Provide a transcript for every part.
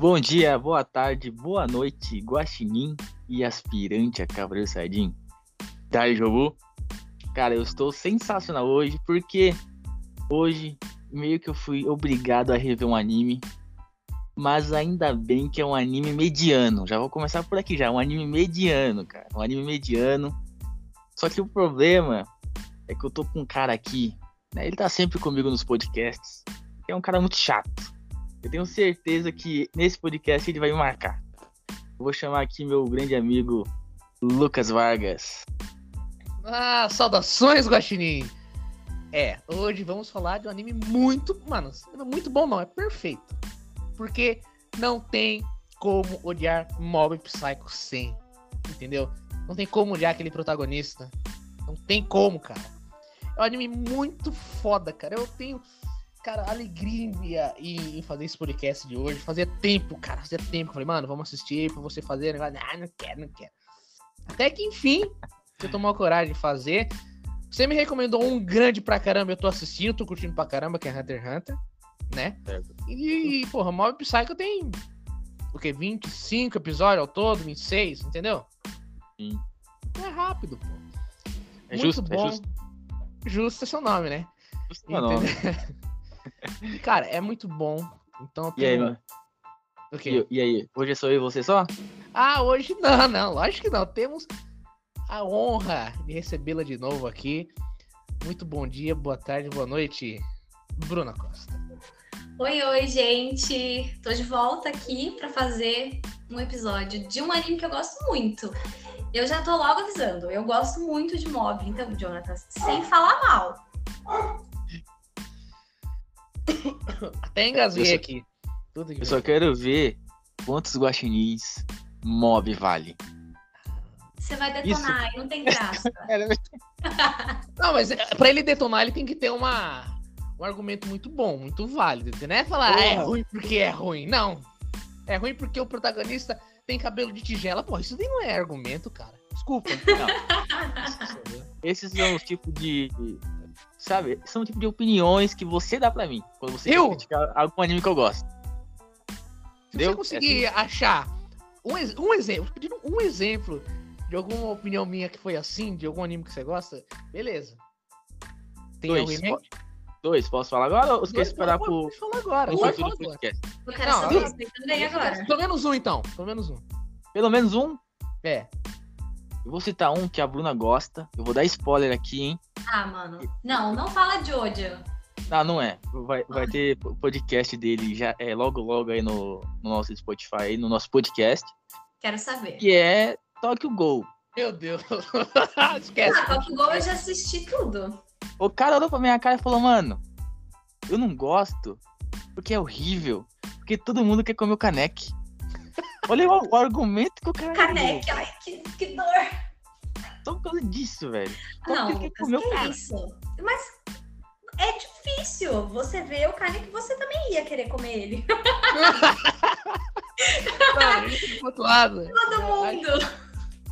Bom dia, boa tarde, boa noite, guaxinim e aspirante a Cavaleiro Sardim. Daí, Jobu? Cara, eu estou sensacional hoje porque hoje meio que eu fui obrigado a rever um anime, mas ainda bem que é um anime mediano. Já vou começar por aqui já, um anime mediano, cara, um anime mediano. Só que o problema é que eu tô com um cara aqui, né? Ele tá sempre comigo nos podcasts, é um cara muito chato. Eu tenho certeza que nesse podcast ele vai me marcar. Vou chamar aqui meu grande amigo Lucas Vargas. Ah, saudações, Guaxinim! É, hoje vamos falar de um anime muito. Mano, muito bom não, é perfeito. Porque não tem como odiar Mob Psycho 100. Entendeu? Não tem como odiar aquele protagonista. Não tem como, cara. É um anime muito foda, cara. Eu tenho, cara, alegria em, fazer esse podcast de hoje. Fazia tempo, cara. Fazia tempo. Falei, mano, vamos assistir pra você fazer. Ah, não quero, não quero. Até que enfim, você tomou a coragem de fazer. Você me recomendou um grande pra caramba, eu tô assistindo, tô curtindo pra caramba, que é Hunter x Hunter, né? Certo. E, porra, Mob Psycho tem o que? 25 episódios ao todo, 26, entendeu? Sim. É rápido, pô. É Muito justo, bom. é justo. Justo é seu nome, né? Justo meu nome. Cara, é muito bom. Então eu E aí, tenho. mano? O quê? E, e aí? Hoje é só eu e você só? Ah, hoje não, não, lógico que não. Temos a honra de recebê-la de novo aqui. Muito bom dia, boa tarde, boa noite, Bruna Costa. Oi, oi, gente! Tô de volta aqui pra fazer um episódio de um anime que eu gosto muito. Eu já tô logo avisando, eu gosto muito de Mob, então, Jonathan, sem falar mal. Até engasguei só- aqui. Tudo que Eu só quero ver quantos guaxinins mob vale. Você vai detonar e não tem graça. Não, mas é, pra ele detonar, ele tem que ter uma, um argumento muito bom, muito válido. Não é falar, ah, é ruim porque é ruim. Não. É ruim porque o protagonista tem cabelo de tigela. Pô, isso daí não é argumento, cara. Desculpa. Esses são os tipos de. Sabe? São o tipo de opiniões que você dá pra mim. Quando você Eu? criticar algum anime que eu gosto. Se Entendeu? você conseguir achar um, um exemplo, pedindo um exemplo de alguma opinião minha que foi assim, de algum anime que você gosta, beleza. Tem Dois, algum remake? Dois, posso falar agora ou você quer esperar pro, pode falar agora. pode falar agora. podcast? Eu quero Não, saber eu- agora. Pelo menos um, então. Pelo menos um. Pelo menos um. É. Eu vou citar um que a Bruna gosta. Eu vou dar spoiler aqui, hein? Ah, mano. Não, não fala Jojo. Não, não é. Vai, vai ter o podcast dele já é logo logo aí no, no nosso Spotify, aí no nosso podcast, Quero saber. que é Tokyo Gol. Meu Deus. Esquece. Ah, Tokyo Ghoul eu já assisti tudo. O cara olhou pra minha cara e falou, mano, eu não gosto porque é horrível, porque todo mundo quer comer o caneque. Olha o, o argumento que o cara. Caneque, ai, que, que dor. Só por causa disso, velho. Só Não, Lucas, comeu que cara. isso? Mas é difícil você ver o Caneque, você também ia querer comer ele. Todo mundo.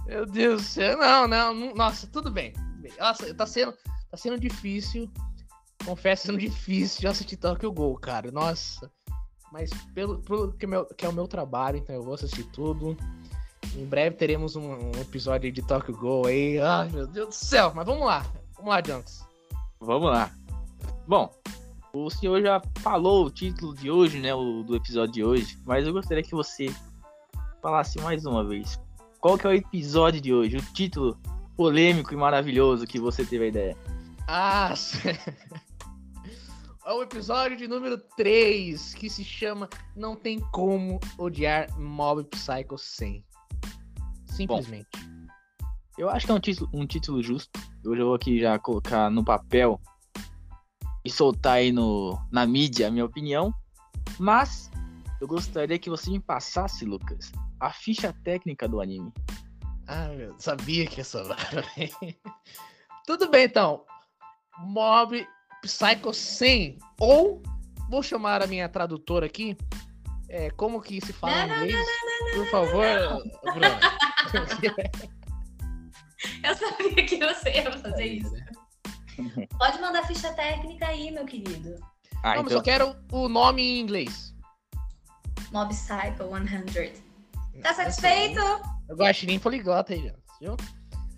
Meu Deus do céu. Não, não, não. Nossa, tudo bem. tudo bem. Nossa, tá sendo, tá sendo difícil. Confesso, sendo difícil de assistir Tokyo Gol, cara. Nossa. Mas pelo, pelo que, meu, que é o meu trabalho, então eu vou assistir tudo. Em breve teremos um, um episódio de Tokyo Gol aí. Ai, meu Deus do céu. Mas vamos lá. Vamos lá, Junks. Vamos lá. Bom, o senhor já falou o título de hoje, né? O, do episódio de hoje, mas eu gostaria que você falasse mais uma vez. Qual que é o episódio de hoje? O título polêmico e maravilhoso que você teve a ideia. Ah, é o episódio de número 3, que se chama Não Tem Como Odiar Mob Psycho 100. Simplesmente. Eu acho que é um título, um título justo. Eu já vou aqui já colocar no papel e soltar aí no, na mídia a minha opinião. Mas eu gostaria que você me passasse, Lucas, a ficha técnica do anime. Ah, meu, sabia que ia sobrar. Tudo bem, então. Mob Psycho 100. Ou, vou chamar a minha tradutora aqui. É, como que se fala Não, em não, inglês? Por favor, Bruna. Eu sabia que você ia fazer isso. Pode mandar ficha técnica aí, meu querido. Ah, Não, mas então, eu quero o nome em inglês. Mob Psycho 100. Tá satisfeito? Eu gosto nem poliglota aí, viu?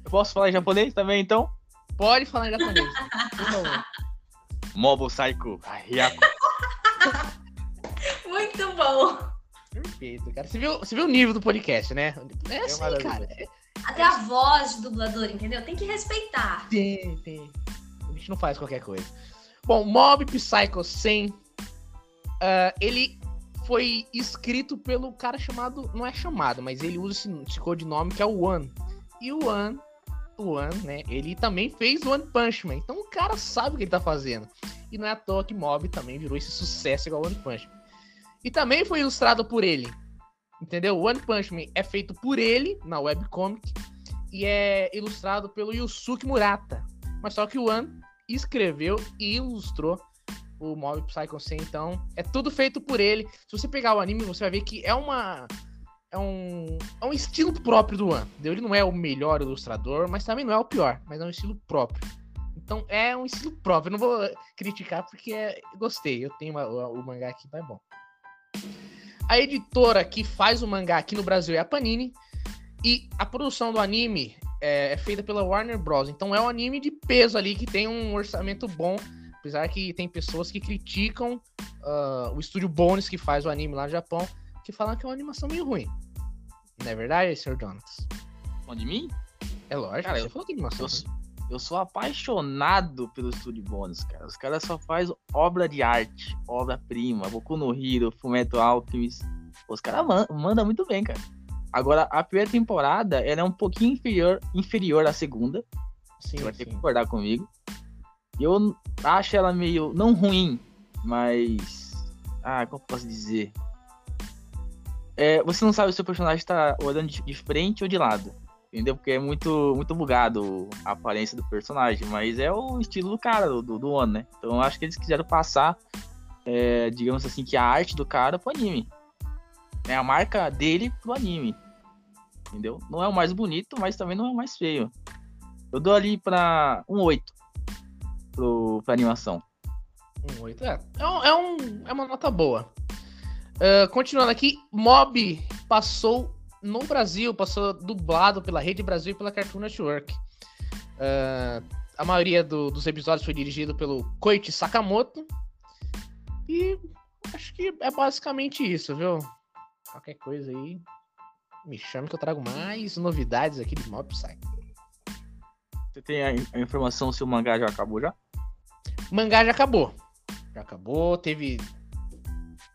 Eu posso falar em japonês também, então? Pode falar em japonês. Por favor. Mobo Psycho Hyaku. Muito bom. Perfeito, cara. Você viu, você viu o nível do podcast, né? É assim, maravilha. cara. É, Até a voz de dublador, entendeu? Tem que respeitar. tem, tem. A gente não faz qualquer coisa. Bom, Mob Psycho 100, ah, ele foi escrito pelo cara chamado, não é chamado, mas ele usa esse, esse codinome que é o One. E o One, One, né, ele também fez One Punch Man. Então o cara sabe o que ele tá fazendo. E não é à toa que Mob também virou esse sucesso igual One Punch Man. E também foi ilustrado por ele. Entendeu? One Punch Man é feito por ele na webcomic e é ilustrado pelo Yusuke Murata. Mas só que o One escreveu e ilustrou o Mob Psycho 100, então é tudo feito por ele. Se você pegar o anime, você vai ver que é uma é um, é um estilo próprio do One. entendeu? Ele não é o melhor ilustrador, mas também não é o pior, mas é um estilo próprio. Então é um estilo próprio. Eu não vou criticar porque é- gostei. Eu tenho uma- o, o mangá aqui, é bom. A editora que faz o mangá aqui no Brasil é a Panini. E a produção do anime é, é feita pela Warner Bros. Então é um anime de peso ali que tem um orçamento bom. Apesar que tem pessoas que criticam ah, o estúdio Bones que faz o anime lá no Japão, que falam que é uma animação meio ruim. Não é verdade, Sr. Jonas? Falando de mim? É lógico, Cara, você eu- falou que animação Eu, eu sou apaixonado pelo Studio Bones, cara. Os caras só fazem obra de arte, obra-prima. Boku no Hero, Fumeto Alchemist. Os caras man mandam muito bem, cara. Agora, a primeira temporada, ela é um pouquinho inferior, inferior à segunda. Sim, Você vai ter que sim. concordar comigo. Eu acho ela meio, não ruim, mas... Ah, como posso dizer? É, você não sabe se o personagem tá olhando de, frente ou de lado. Entendeu? Porque é muito, muito bugado a aparência do personagem. Mas é o estilo do cara, do, do, né? Então acho que eles quiseram passar, é, digamos assim, que a arte do cara pro anime. É a marca dele pro anime. Entendeu? Não é o mais bonito, mas também não é o mais feio. Eu dou ali pra um 8 pro, pra animação. Um 8. É, é, um- é, um- é uma nota boa. Ah, continuando aqui, Mob passou no Brasil, passou dublado pela Rede Brasil e pela Cartoon Network. Ah, a maioria do- dos episódios foi dirigido pelo Koichi Sakamoto. E acho que é basicamente isso, viu? Qualquer coisa aí, me chame que eu trago mais novidades aqui de Mob Psycho. Você tem a, a informação se o mangá já acabou já? O mangá já acabou. Já acabou, teve.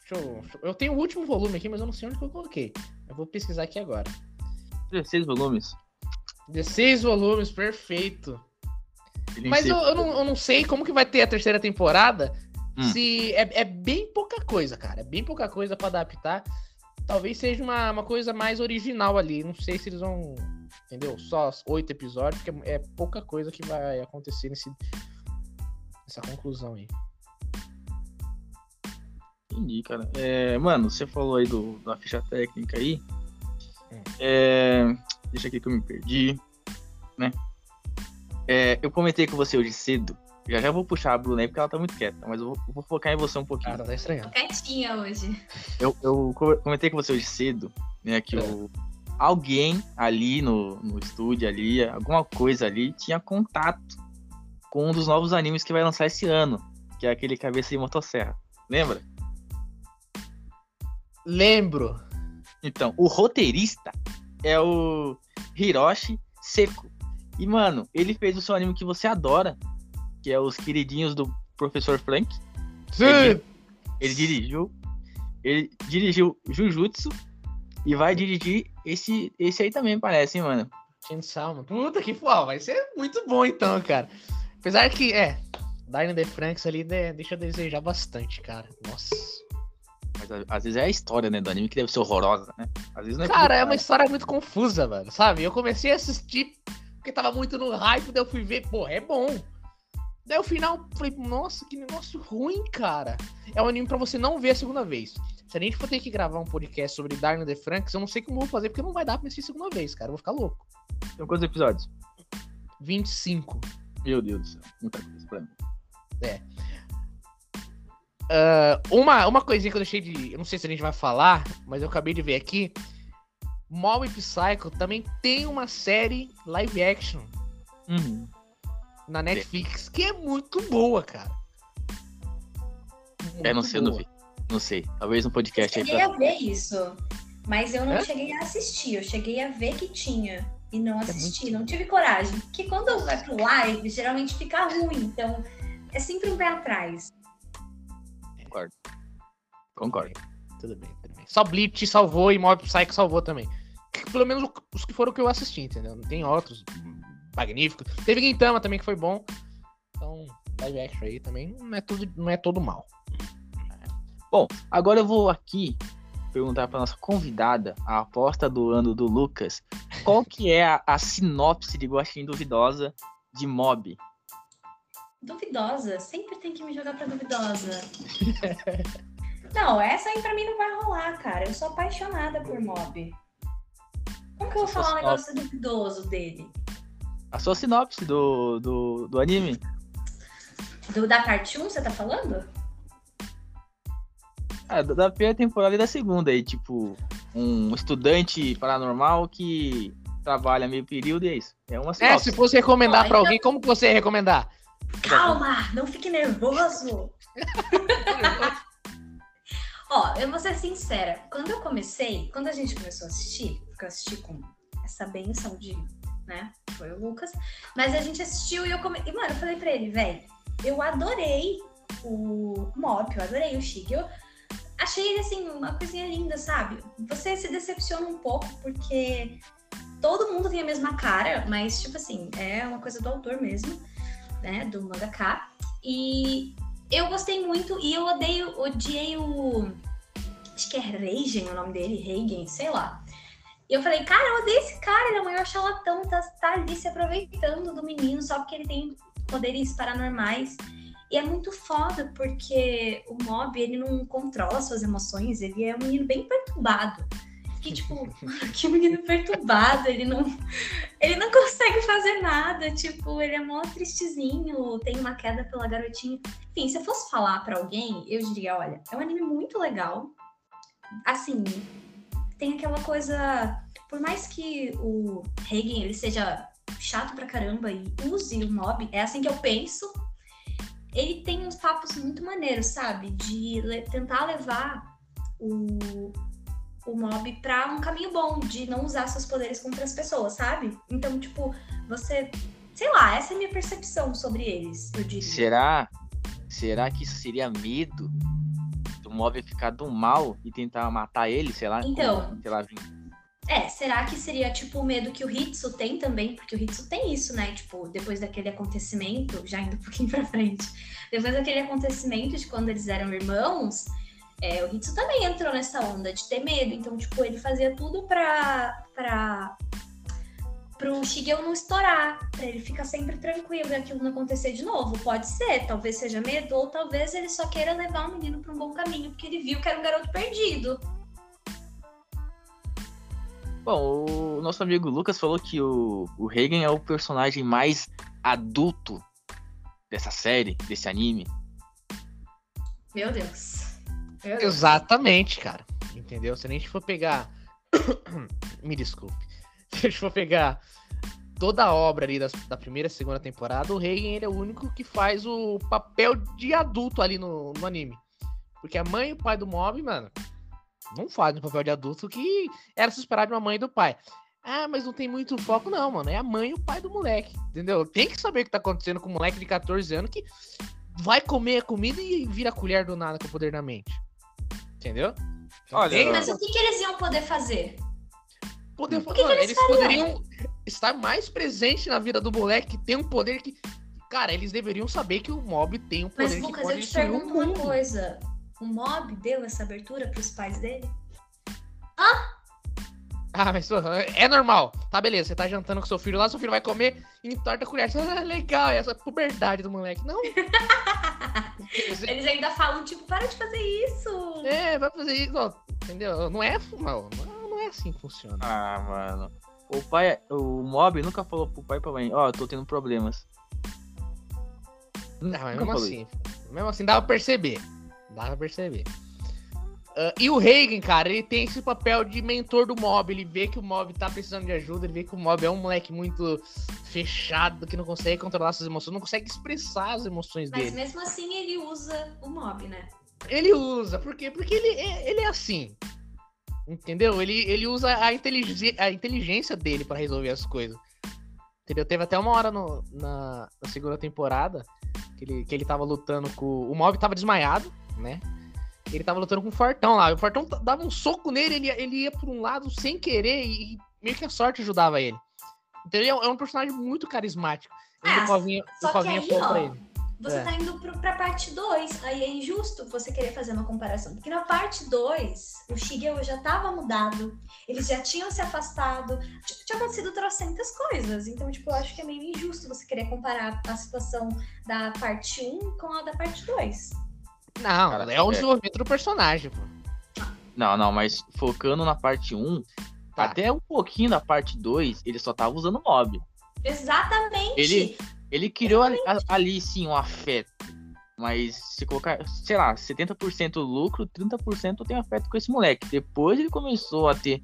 Deixa eu... deixa eu- eu tenho o último volume aqui, mas eu não sei onde que eu coloquei. Eu vou pesquisar aqui agora. 16 volumes. 16 volumes, perfeito. Mas eu, eu, não, eu não sei como que vai ter a terceira temporada. Hum. Se é, é bem pouca coisa, cara. É bem pouca coisa pra adaptar. Talvez seja uma, uma coisa mais original ali. Não sei se eles vão. Entendeu? Só oito episódios, porque é pouca coisa que vai acontecer nesse, nessa conclusão aí. Entendi, cara. É, mano, você falou aí do, da ficha técnica aí. Hum. É, deixa aqui que eu me perdi. Né? É, eu comentei com você hoje cedo. Já já vou puxar a Bruna aí porque ela tá muito quieta. Mas eu vou, vou focar em você um pouquinho. Cara, tá estranhando. Tô quietinha hoje. Eu, eu co- comentei com você hoje cedo, né, que É. o, alguém ali no, no estúdio ali, alguma coisa ali, tinha contato com um dos novos animes que vai lançar esse ano, que é aquele Cabeça de Motosserra. Lembra? Lembro. Então, o roteirista é o Hiroshi Seko. E, mano, ele fez o seu anime que você adora, que é os queridinhos do Professor Frank. Ele- Ele dirigiu. Ele dirigiu Jujutsu e vai dirigir esse, esse aí também, parece, hein, mano? Chainsaw, mano. Puta que foda, vai ser muito bom então, cara. Apesar que, é, Dyna The Franks ali né, deixa a desejar bastante, cara. Nossa. Mas às vezes é a história, né, do anime que deve ser horrorosa, né? Às vezes não é Cara, é culpa, uma história muito confusa, mano, sabe? Eu comecei a assistir porque tava muito no hype, daí eu fui ver, porra, é bom. Daí o final, falei, nossa, que negócio ruim, cara. É um anime pra você não ver a segunda vez. Se a gente for ter que gravar um podcast sobre Dark The Franks, eu não sei como eu vou fazer, porque não vai dar pra assistir a segunda vez, cara. Eu vou ficar louco. Tem quantos episódios? 25. Meu Deus do céu, muita coisa pra mim. Ah, uma, uma coisinha que eu deixei de. Eu não sei se a gente vai falar, mas eu acabei de ver aqui. Mob Psycho também tem uma série live action Uhum. na Netflix que é muito boa, cara. É, não Muito sei, eu não boa. vi. Não sei. Talvez um Eu podcast aí cheguei pra. a ver isso, mas eu não É? cheguei a assistir. Eu cheguei a ver que tinha e não muito assisti. Não tive coragem. Porque quando vai pro live, geralmente fica ruim. Então, é sempre um pé atrás. Concordo. Tudo bem, tudo bem. Só Bleach salvou e Mob Psycho salvou também. Que- Pelo menos os que foram que eu assisti, entendeu? Não tem outros magníficos. Teve Gintama também que foi bom. Então, live action aí também não é, tudo, não é todo mal. Bom, agora eu vou aqui perguntar para nossa convidada, a aposta do ano do Lucas, qual que é a, a sinopse de Guaxinim Duvidosa de Mob? Duvidosa. Sempre tem que me jogar pra duvidosa. não, essa aí pra mim não vai rolar, cara. Eu sou apaixonada por mob. Como que eu vou falar um negócio duvidoso dele? A sua sinopse do, do, do anime? Do, da parte 1, você tá falando? Ah, da- primeira temporada e da segunda aí, tipo, um estudante paranormal que trabalha meio período e é isso. É uma É, sinopse. se fosse recomendar Ó, pra então- alguém, como que você ia recomendar? Calma, não fique nervoso. Ó, eu vou ser sincera. Quando eu comecei, quando a gente começou a assistir, porque eu assisti com essa benção de, né, foi o Lucas, mas a gente assistiu e eu come... E, mano, eu falei pra ele, velho, eu adorei o Mop, eu adorei o Shig. Eu achei ele, assim, uma coisinha linda, sabe? Você se decepciona um pouco, porque todo mundo tem a mesma cara, mas, tipo assim, é uma coisa do autor mesmo, né, do mangaka. E eu gostei muito e eu odeio, odiei o. Acho que é Reigen o nome dele, Reigen, sei lá. E eu falei, cara, eu odeio esse cara, ele é o maior charlatão, tá, tá ali se aproveitando do menino só porque ele tem poderes paranormais. E é muito foda, porque o Mob, ele não controla suas emoções, ele é um menino bem perturbado. Tipo, que menino perturbado, ele não, ele não consegue fazer nada, tipo, ele é mó tristezinho, tem uma queda pela garotinha. Enfim, se eu fosse falar pra alguém, eu diria, olha, é um anime muito legal. Assim, tem aquela coisa, por mais que o Hagen ele seja chato pra caramba e use o mob, é assim que eu penso. Ele tem uns papos muito maneiros, sabe? De le- tentar levar o, o mob pra um caminho bom, de não usar seus poderes contra as pessoas, sabe? Então, tipo, você. Sei lá, essa é a minha percepção sobre eles, eu diria. Será? Será que isso seria medo do Mob ficar do mal e tentar matar ele, sei lá? Então. sei lá, É, será que seria tipo o medo que o Hitsu tem também? Porque o Hitsu tem isso, né? Tipo, depois daquele acontecimento, já indo um pouquinho pra frente, depois daquele acontecimento de quando eles eram irmãos, é, o Hitsu também entrou nessa onda de ter medo. Então, tipo, ele fazia tudo pra. pra pro Shigeo não estourar, pra ele ficar sempre tranquilo e aquilo não acontecer de novo. Pode ser, talvez seja medo, ou talvez ele só queira levar o menino pra um bom caminho, porque ele viu que era um garoto perdido. Bom, o nosso amigo Lucas falou que o, o Reagan é o personagem mais adulto dessa série, desse anime. Meu Deus. Meu Deus. Exatamente, cara. Entendeu? Se a gente for pegar. Me desculpe. Se a gente for pegar toda a obra ali das- da primeira e segunda temporada, o Reigen ele é o único que faz o papel de adulto ali no, no anime. Porque a mãe e o pai do Mob, mano, não fazem o papel de adulto que era se esperar de uma mãe e do pai. Ah, mas não tem muito foco, não, mano. É a mãe e o pai do moleque. Entendeu? Tem que saber o que tá acontecendo com o moleque de 14 anos que vai comer a comida e vira colher do nada com o poder da mente. Entendeu? Então, Olha, tem- Mas o que, que eles iam poder fazer? poder, que que mano, eles eles poderiam estar mais presentes na vida do moleque que tem um poder que. Cara, eles deveriam saber que o mob tem um poder Mas, que Lucas, pode eu te o pergunto uma coisa. O Mob deu essa abertura pros pais dele? Ah, mas é normal. Tá, beleza. Você tá jantando com seu filho lá, seu filho vai comer e entorta a colher. Ah, legal, essa puberdade do moleque. Não. Eles ainda falam, tipo, para de fazer isso. é, vai fazer isso. ó, entendeu? Não é, não, não é assim que funciona. Ah, mano. O pai, o Mob nunca falou pro pai e pra mãe, ó, eu tô tendo problemas. Não, mas Nunca mesmo assim. Mesmo assim, dava pra perceber. Dá pra perceber. Uh, e o Reagan, cara, ele tem esse papel de mentor do mob. Ele vê que o mob tá precisando de ajuda, ele vê que o mob é um moleque muito fechado, que não consegue controlar suas emoções, não consegue expressar as emoções Mas dele. mesmo assim ele usa o mob, né? Ele usa, por quê? Porque ele é, ele é assim. Entendeu? Ele, ele usa a, intelig a inteligência dele pra resolver as coisas. Entendeu? Teve até uma hora no- na, na segunda temporada que ele, que ele tava lutando com. O Mob tava desmaiado, né? Ele tava lutando com o Fortão lá. O Fortão dava um soco nele, ele, ia- ele ia por um lado sem querer e, meio que a sorte ajudava ele. Então ele é um- é personagem muito carismático. Ah, o Covinha, só o que Covinha aí, falou ó, pra ele. Você É. tá indo pro, pra parte 2, aí é injusto você querer fazer uma comparação. Porque na parte 2, o Shigeo já tava mudado, eles já tinham se afastado, tipo, tinha acontecido trocentas coisas. Então, tipo, eu acho que é meio injusto você querer comparar a situação da parte 1 um com a da parte 2. Não, Cara, é o é. desenvolvimento do personagem, pô. Não, não, mas focando na parte 1, Tá. até um pouquinho da parte 2, ele só tava usando mob. Exatamente. Ele- Ele criou ali, a- ali, sim, um afeto. Mas se colocar, sei lá, 70% lucro, 30% tem afeto com esse moleque. Depois ele começou a ter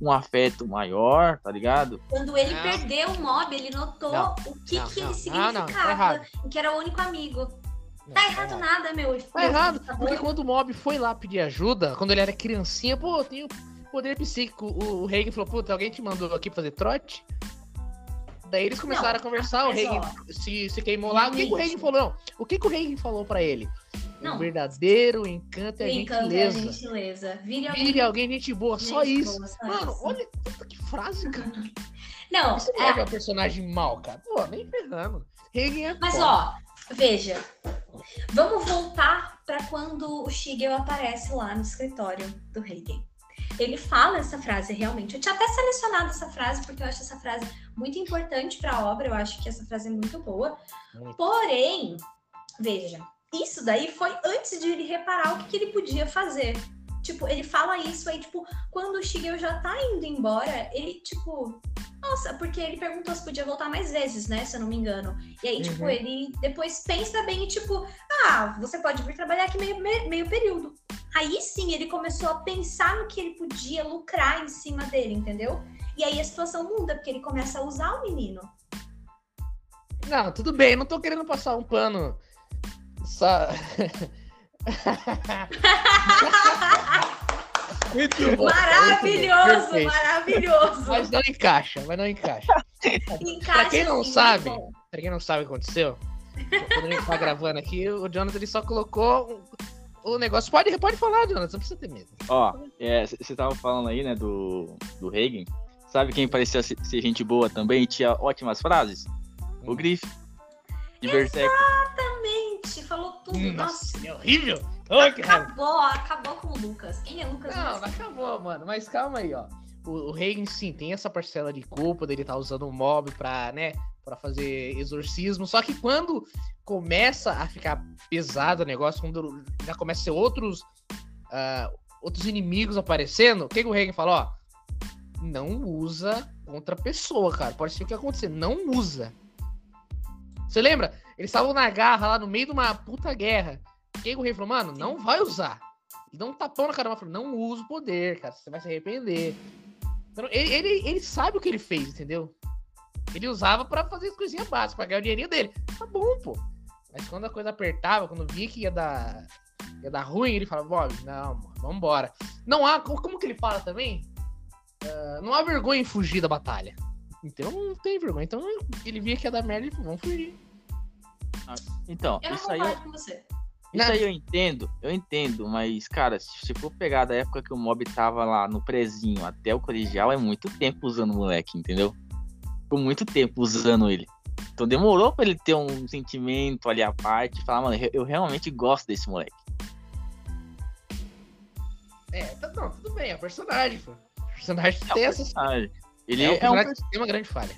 um afeto maior, tá ligado? Quando ele Não. perdeu o mob, ele notou Não, o que, não, que não, ele não, não, tá significava. e que era o único amigo. Não, Tá errado nada, meu. Tá errado, porque quando o Mob foi lá pedir ajuda, quando ele era criancinha, pô, eu tenho poder psíquico. O, o Reagan falou, puta, alguém te mandou aqui fazer trote? Daí eles começaram Não, a conversar, o Reagan se, se queimou lá. O que, que o. Reagan falou? Não, o que, que o Reagan falou pra ele? Não. O verdadeiro encanto é a O encanto é gentileza. gentileza. Vire alguém. Vire alguém gente boa, só gente isso. boa, só Mano, isso. olha que frase, cara. Não, Você é, não é um personagem mal, cara. Pô, nem ferrando. Reagan é Mas foda. ó, veja. Vamos voltar para quando o Shigeo aparece lá no escritório do Reagan. Ele fala essa frase realmente. Eu tinha até selecionado essa frase porque eu acho essa frase muito importante para a obra. Eu acho que essa frase é muito boa. Porém, veja, isso daí foi antes de ele reparar o que, que ele podia fazer. Tipo, ele fala isso aí, tipo, quando o Shigeo já tá indo embora, ele, tipo, nossa, porque ele perguntou se podia voltar mais vezes, né? Se eu não me engano. E aí, tipo, Uhum. ele depois pensa bem e, tipo, ah, você pode vir trabalhar aqui meio, meio, período. Aí sim ele começou a pensar no que ele podia lucrar em cima dele, entendeu? E aí a situação muda, porque ele começa a usar o menino. Não, tudo bem, não tô querendo passar um pano. Só... Muito bom. Maravilhoso, Perfeito. maravilhoso. Mas não encaixa, mas não encaixa. Encaixa Pra quem não assim, sabe, bom. pra quem não sabe o que aconteceu, quando a gente tá gravando aqui, o Jonathan ele só colocou o negócio. Pode, pode falar, Jonathan, não precisa ter medo. Ó, você tava falando aí, né, do, do Reagan. Sabe quem parecia ser, ser gente boa também e tinha ótimas frases? O Griff. De Berserk. Exatamente, falou tudo. Nossa, Nossa, é horrível. Ai, acabou, acabou com o Lucas. Quem é Lucas? Não, acabou, mano. Mas calma aí, ó. O, o Reagan, sim, tem essa parcela de culpa dele estar usando o mob pra, né, pra fazer exorcismo. Só que quando começa a ficar pesado o negócio, quando já começa a ser outros, ah, outros inimigos aparecendo, o que, que o Reagan fala? Ó, não usa contra a pessoa, cara. Pode ser o que acontecer. Não usa. Você lembra? Eles estavam na garra lá no meio de uma puta guerra. Que, que o Reagan falou? Mano, não vai usar. E dá um tapão na cara, falou, não usa o poder, cara, você vai se arrepender. Então, ele, ele, ele sabe o que ele fez, entendeu? Ele usava pra fazer as coisinhas básicas, pra ganhar o dinheirinho dele. Tá bom, pô. Mas quando a coisa apertava, quando via que ia dar, ia dar ruim, ele falava, Bob, não, mano, vambora. Não há, como, que ele fala também? Ah, não há vergonha em fugir da batalha. Então não tem vergonha. Então ele via que ia dar merda e falou, vamos fugir. Então, Eu não isso aí, com você. Isso aí eu entendo, eu entendo, mas, cara, se for pegar da época que o mob tava lá no prezinho até o colegial, é muito tempo usando o moleque, entendeu? Ficou muito tempo usando ele. Então demorou pra ele ter um sentimento ali à parte e falar, mano, eu- realmente gosto desse moleque. É, tá, não, tudo bem, é o personagem, pô. O personagem É um tem essa. personagem. Ele é, um é, um, personagem que tem uma grande falha.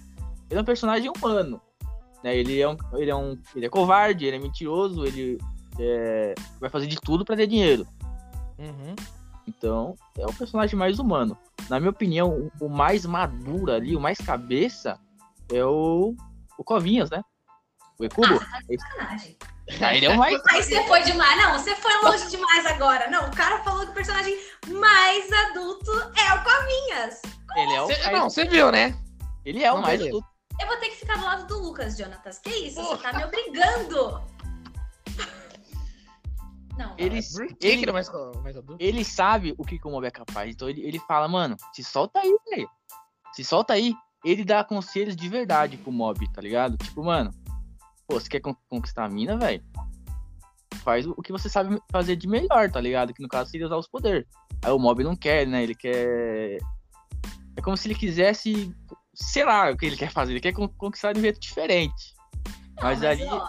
ele é um personagem humano. Né? Ele, é um, ele, é um, ele é covarde, ele é mentiroso, ele é, vai fazer de tudo pra ter dinheiro. Uhum. Então, é o personagem mais humano. Na minha opinião, o, o mais maduro ali, o mais cabeça, é o, o Covinhas, né? O Ecubo. Ah, tá sacanagem. Ah, ele é o mais. Aí você foi demais. Não, você foi longe demais agora. Não, o cara falou que o personagem mais adulto é o Covinhas. Ele é o Cê- mais. não, você viu, né? Ele é o Não, mais beleza. adulto. Eu vou ter que ficar do lado do Lucas, Jonatas. Que isso? Você tá me obrigando. Não, Ele, que, ele- ele é mais, mais adulto? ele sabe o que que o Mob é capaz. Então ele, ele fala, mano, se solta aí, velho. Se solta aí. Ele dá conselhos de verdade pro Mob, tá ligado? Tipo, mano, pô, você quer con- conquistar a mina, velho? Faz o que você sabe fazer de melhor, tá ligado? Que no caso seria usar os poderes. Aí o Mob não quer, né? Ele quer. É como se ele quisesse. Sei lá o que ele quer fazer. Ele quer con- conquistar de um jeito diferente. Não, mas ali. ó,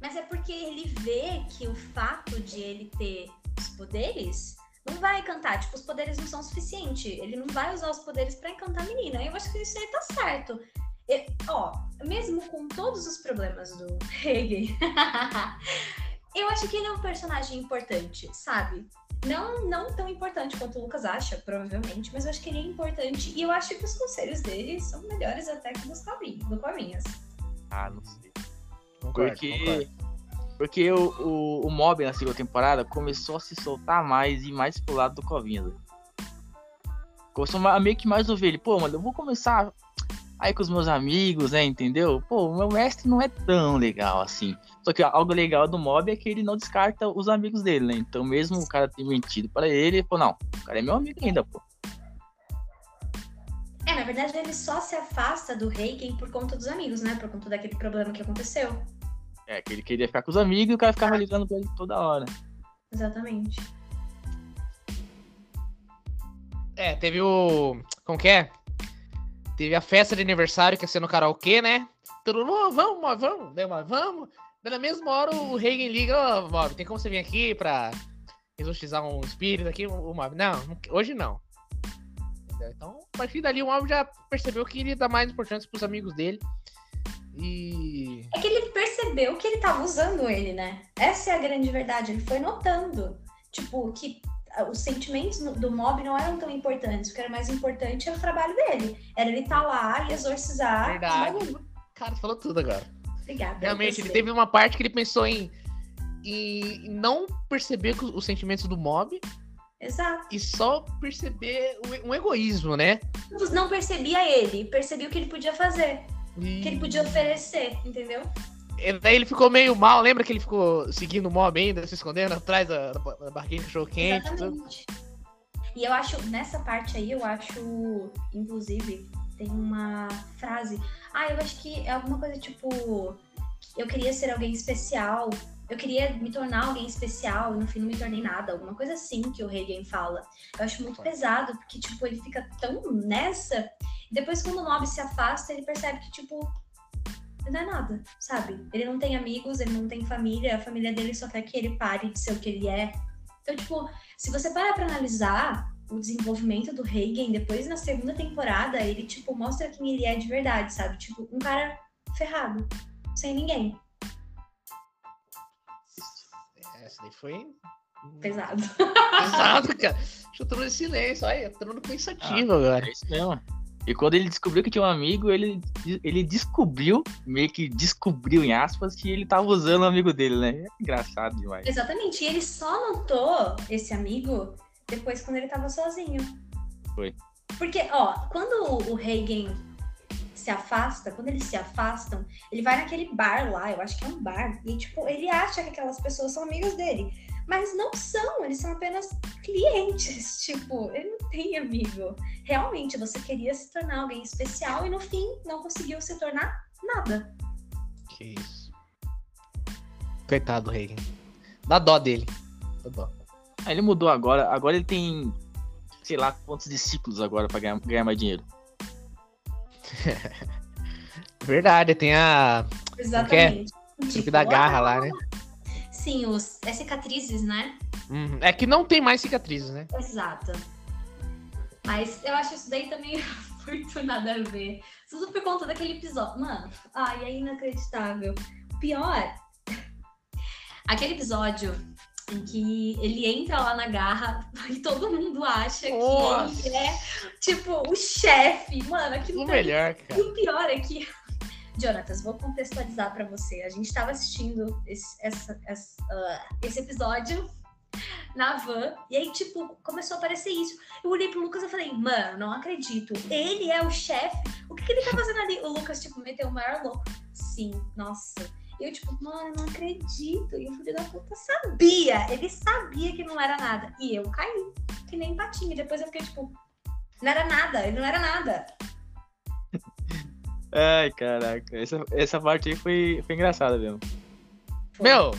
mas é porque ele vê que o fato de ele ter os poderes não vai encantar. Tipo, os poderes não são suficientes. Ele não vai usar os poderes pra encantar a menina. Eu acho que isso aí tá certo. E, ó, mesmo com todos os problemas do Hegel, eu acho que ele é um personagem importante, sabe? Não, não tão importante quanto o Lucas acha, provavelmente, mas eu acho que ele é importante e eu acho que os conselhos dele são melhores até que dos quadrinhos, do Covinhas. Ah, não sei. Concordo, Porque, concordo. porque o, o, o Mob na segunda temporada começou a se soltar mais e mais pro lado do Covinha. Começou a meio que mais ouvir ele. Pô, mano, eu vou começar aí com os meus amigos, né? Entendeu? Pô, o meu mestre não é tão legal assim. Só que algo legal do Mob é que ele não descarta os amigos dele, né? Então, mesmo o cara ter mentido pra ele, ele falou: não, o cara é meu amigo ainda, pô. É, na verdade, ele só se afasta do Reiken por conta dos amigos, né? Por conta daquele problema que aconteceu. É, que ele queria ficar com os amigos e o cara ficava ligando pra ele toda hora. Exatamente. É, teve o. Como que é? Teve a festa de aniversário que ia ser no karaokê, né? Todo mundo, "Ô, vamos, vamos, vamos. Daí na mesma hora o Reagan liga, ô, Mob, tem como você vir aqui pra exorcizar um espírito aqui? O Mob, não- hoje não. Entendeu? Então, a partir dali o Mob já percebeu que ele ia dar mais importância pros amigos dele. E. É que ele percebeu que ele tava usando ele, né? Essa é a grande verdade. Ele foi notando, tipo, que ah, os sentimentos do mob não eram tão importantes. O que era mais importante era o trabalho dele. Era ele estar lá e exorcizar. Verdade. Cara, falou tudo agora. Obrigada. Realmente, ele teve uma parte que ele pensou em, em não perceber os sentimentos do mob Exato. e só perceber um egoísmo, né? Não percebia ele, percebia o que ele podia fazer, o E, que ele podia oferecer, entendeu? e daí ele ficou meio mal, lembra que ele ficou seguindo o mob ainda, se escondendo atrás da, da, barquinha de cachorro quente? tudo? Exatamente. E eu acho, nessa parte aí, eu acho, inclusive, tem uma frase. Ah, eu acho que é alguma coisa tipo. Eu queria ser alguém especial. Eu queria me tornar alguém especial e no fim não me tornei nada. Alguma coisa assim que o Reagan fala. Eu acho muito pesado, porque, tipo, ele fica tão nessa. E depois, quando o Mob se afasta, ele percebe que, tipo, não é nada, sabe? Ele não tem amigos, ele não tem família, a família dele só quer que ele pare de ser o que ele é. Então, tipo, se você parar pra analisar o desenvolvimento do Reagan, depois na segunda temporada, ele, tipo, mostra quem ele é de verdade, sabe? Tipo, um cara ferrado, sem ninguém. Daí foi Pesado. pesado, cara. Deixa eu tô no silêncio, olha, tô no pensativo agora. É isso mesmo. E quando ele descobriu que tinha um amigo, ele, ele descobriu, meio que descobriu, em aspas, que ele tava usando o amigo dele, né? É engraçado demais. Exatamente. E ele só notou esse amigo depois quando ele tava sozinho. Foi. Porque, ó, quando o Reagan se afasta, quando eles se afastam, ele vai naquele bar lá, eu acho que é um bar, e, tipo, ele acha que aquelas pessoas são amigas dele. Mas não são, eles são apenas clientes. Tipo, ele não tem amigo. Realmente, você queria se tornar alguém especial e no fim não conseguiu se tornar nada. Que isso. Coitado do Reagan. Dá dó dele. Dá dó. Aí ele mudou agora, agora ele tem, sei lá, quantos discípulos agora pra ganhar, ganhar mais dinheiro. Verdade, tem a. Exatamente. Truque da garra lá, né? Sim, os, as cicatrizes, né? Uhum. É que não tem mais cicatrizes, né? Exato. Mas eu acho isso daí também muito nada a ver. Tudo por conta daquele episódio. Mano, ai, é inacreditável. Pior, aquele episódio em que ele entra lá na garra e todo mundo acha Nossa. que ele é, tipo, o chefe. Mano, aquilo O mim melhor, e cara. o pior é que Jonatas, vou contextualizar para você. A gente estava assistindo esse, essa, essa, uh, esse episódio na van, e aí, tipo, começou a aparecer isso. Eu olhei pro Lucas e falei, mano, não acredito. Ele é o chefe. O que, que ele tá fazendo ali? O Lucas, tipo, meteu o maior louco. Sim, nossa. E eu, tipo, mano, não acredito. E o filho da puta sabia. Ele sabia que não era nada. E eu caí, que nem patinha. Depois eu fiquei, tipo, não era nada, ele não era nada. Ai, caraca. Essa, essa parte aí foi, foi engraçada mesmo. Meu,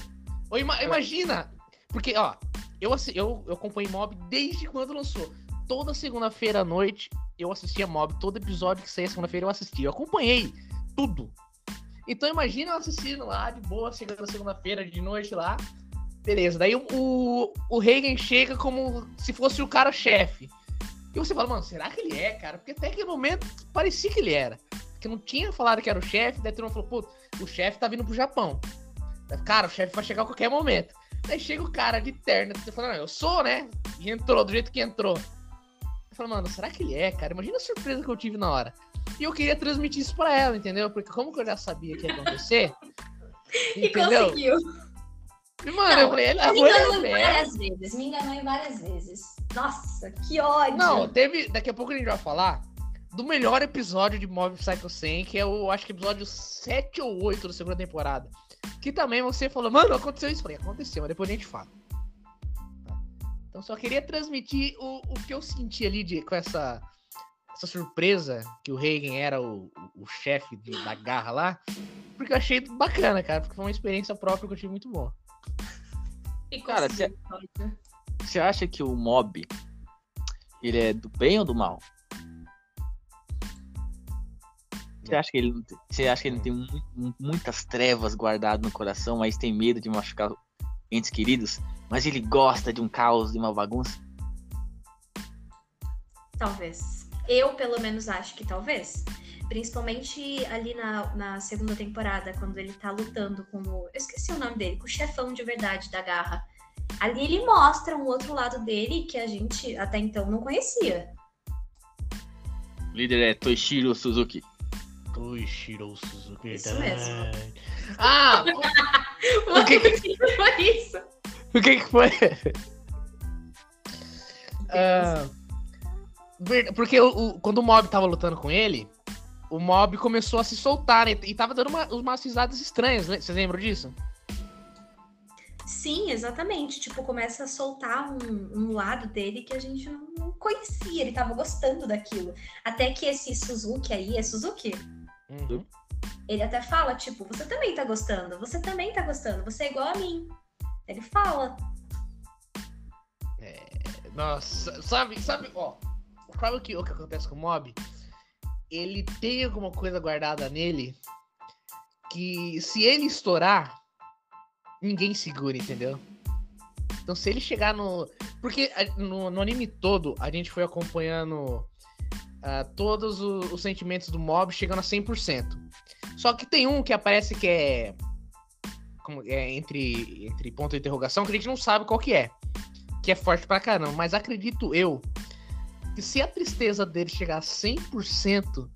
imagina. Porque, ó, eu, eu, eu acompanhei Mob desde quando lançou. Toda segunda-feira à noite eu assistia Mob. Todo episódio que saía segunda-feira eu assistia. Eu acompanhei tudo. Então imagina eu assistindo lá, de boa, chegando segunda-feira de noite lá. Beleza, daí o, o, o Reagan chega como se fosse o cara-chefe. E você fala, mano, será que ele é, cara? Porque até aquele momento parecia que ele era. Porque não tinha falado que era o chefe, daí todo mundo falou, pô, o chefe tá vindo pro Japão. Cara, o chefe vai chegar a qualquer momento. Daí chega o cara de terno, você fala, não, eu sou, né? E entrou do jeito que entrou. Eu falo, mano, será que ele é, cara? Imagina a surpresa que eu tive na hora. E eu queria transmitir isso pra ela, entendeu? Porque como que eu já sabia que ia acontecer. e entendeu? conseguiu. E, mano, não, eu falei, ela me enganou em várias vezes. Me enganou várias vezes. Nossa, que ódio. Não, teve. Daqui a pouco a gente vai falar do melhor episódio de Mob Psycho 100, que é o, acho que episódio 7 ou 8 da segunda temporada. Que também você falou, mano, aconteceu isso. Eu falei, aconteceu, mas depois a gente fala. Tá. Então só queria transmitir o, o que eu senti ali de, com essa, essa surpresa que o Reagan era o, o, o chefe da garra lá. Porque eu achei bacana, cara. Porque foi uma experiência própria que eu achei muito boa. E cara, você acha que o mob ele é do bem ou do mal? Você acha que ele, você acha que ele tem muitas trevas guardadas no coração, mas tem medo de machucar entes queridos? Mas ele gosta de um caos, de uma bagunça? Talvez. Eu, pelo menos, acho que talvez. Principalmente ali na, na segunda temporada, quando ele tá lutando com o. Eu esqueci o nome dele, com o chefão de verdade da garra. Ali ele mostra um outro lado dele que a gente até então não conhecia. O líder é Toshiro Suzuki. Toshiro Suzuki. Isso mesmo. Ah! o que que foi isso? O que que foi? uh, porque o, o, quando o Mob tava lutando com ele, o Mob começou a se soltar né? e tava dando uma, umas risadas estranhas, né? Vocês lembram disso? Sim, exatamente. Tipo, começa a soltar um, um lado dele que a gente não, conhecia. Ele tava gostando daquilo. Até que esse Suzuki aí, é Suzuki? Uhum. Ele até fala, tipo, você também tá gostando, você também tá gostando, você é igual a mim. Ele fala. É, nossa, sabe, sabe, ó, sabe o que, o que acontece com o Mob? Ele tem alguma coisa guardada nele que se ele estourar, ninguém segura, entendeu? Então se ele chegar no. Porque no, no anime todo, a gente foi acompanhando uh, todos os, os, sentimentos do mob chegando a 100%. Só que tem um que aparece que é, como, é entre, entre ponto de interrogação, que a gente não sabe qual que é. Que é forte pra caramba. Mas acredito eu que se a tristeza dele chegar a 100%,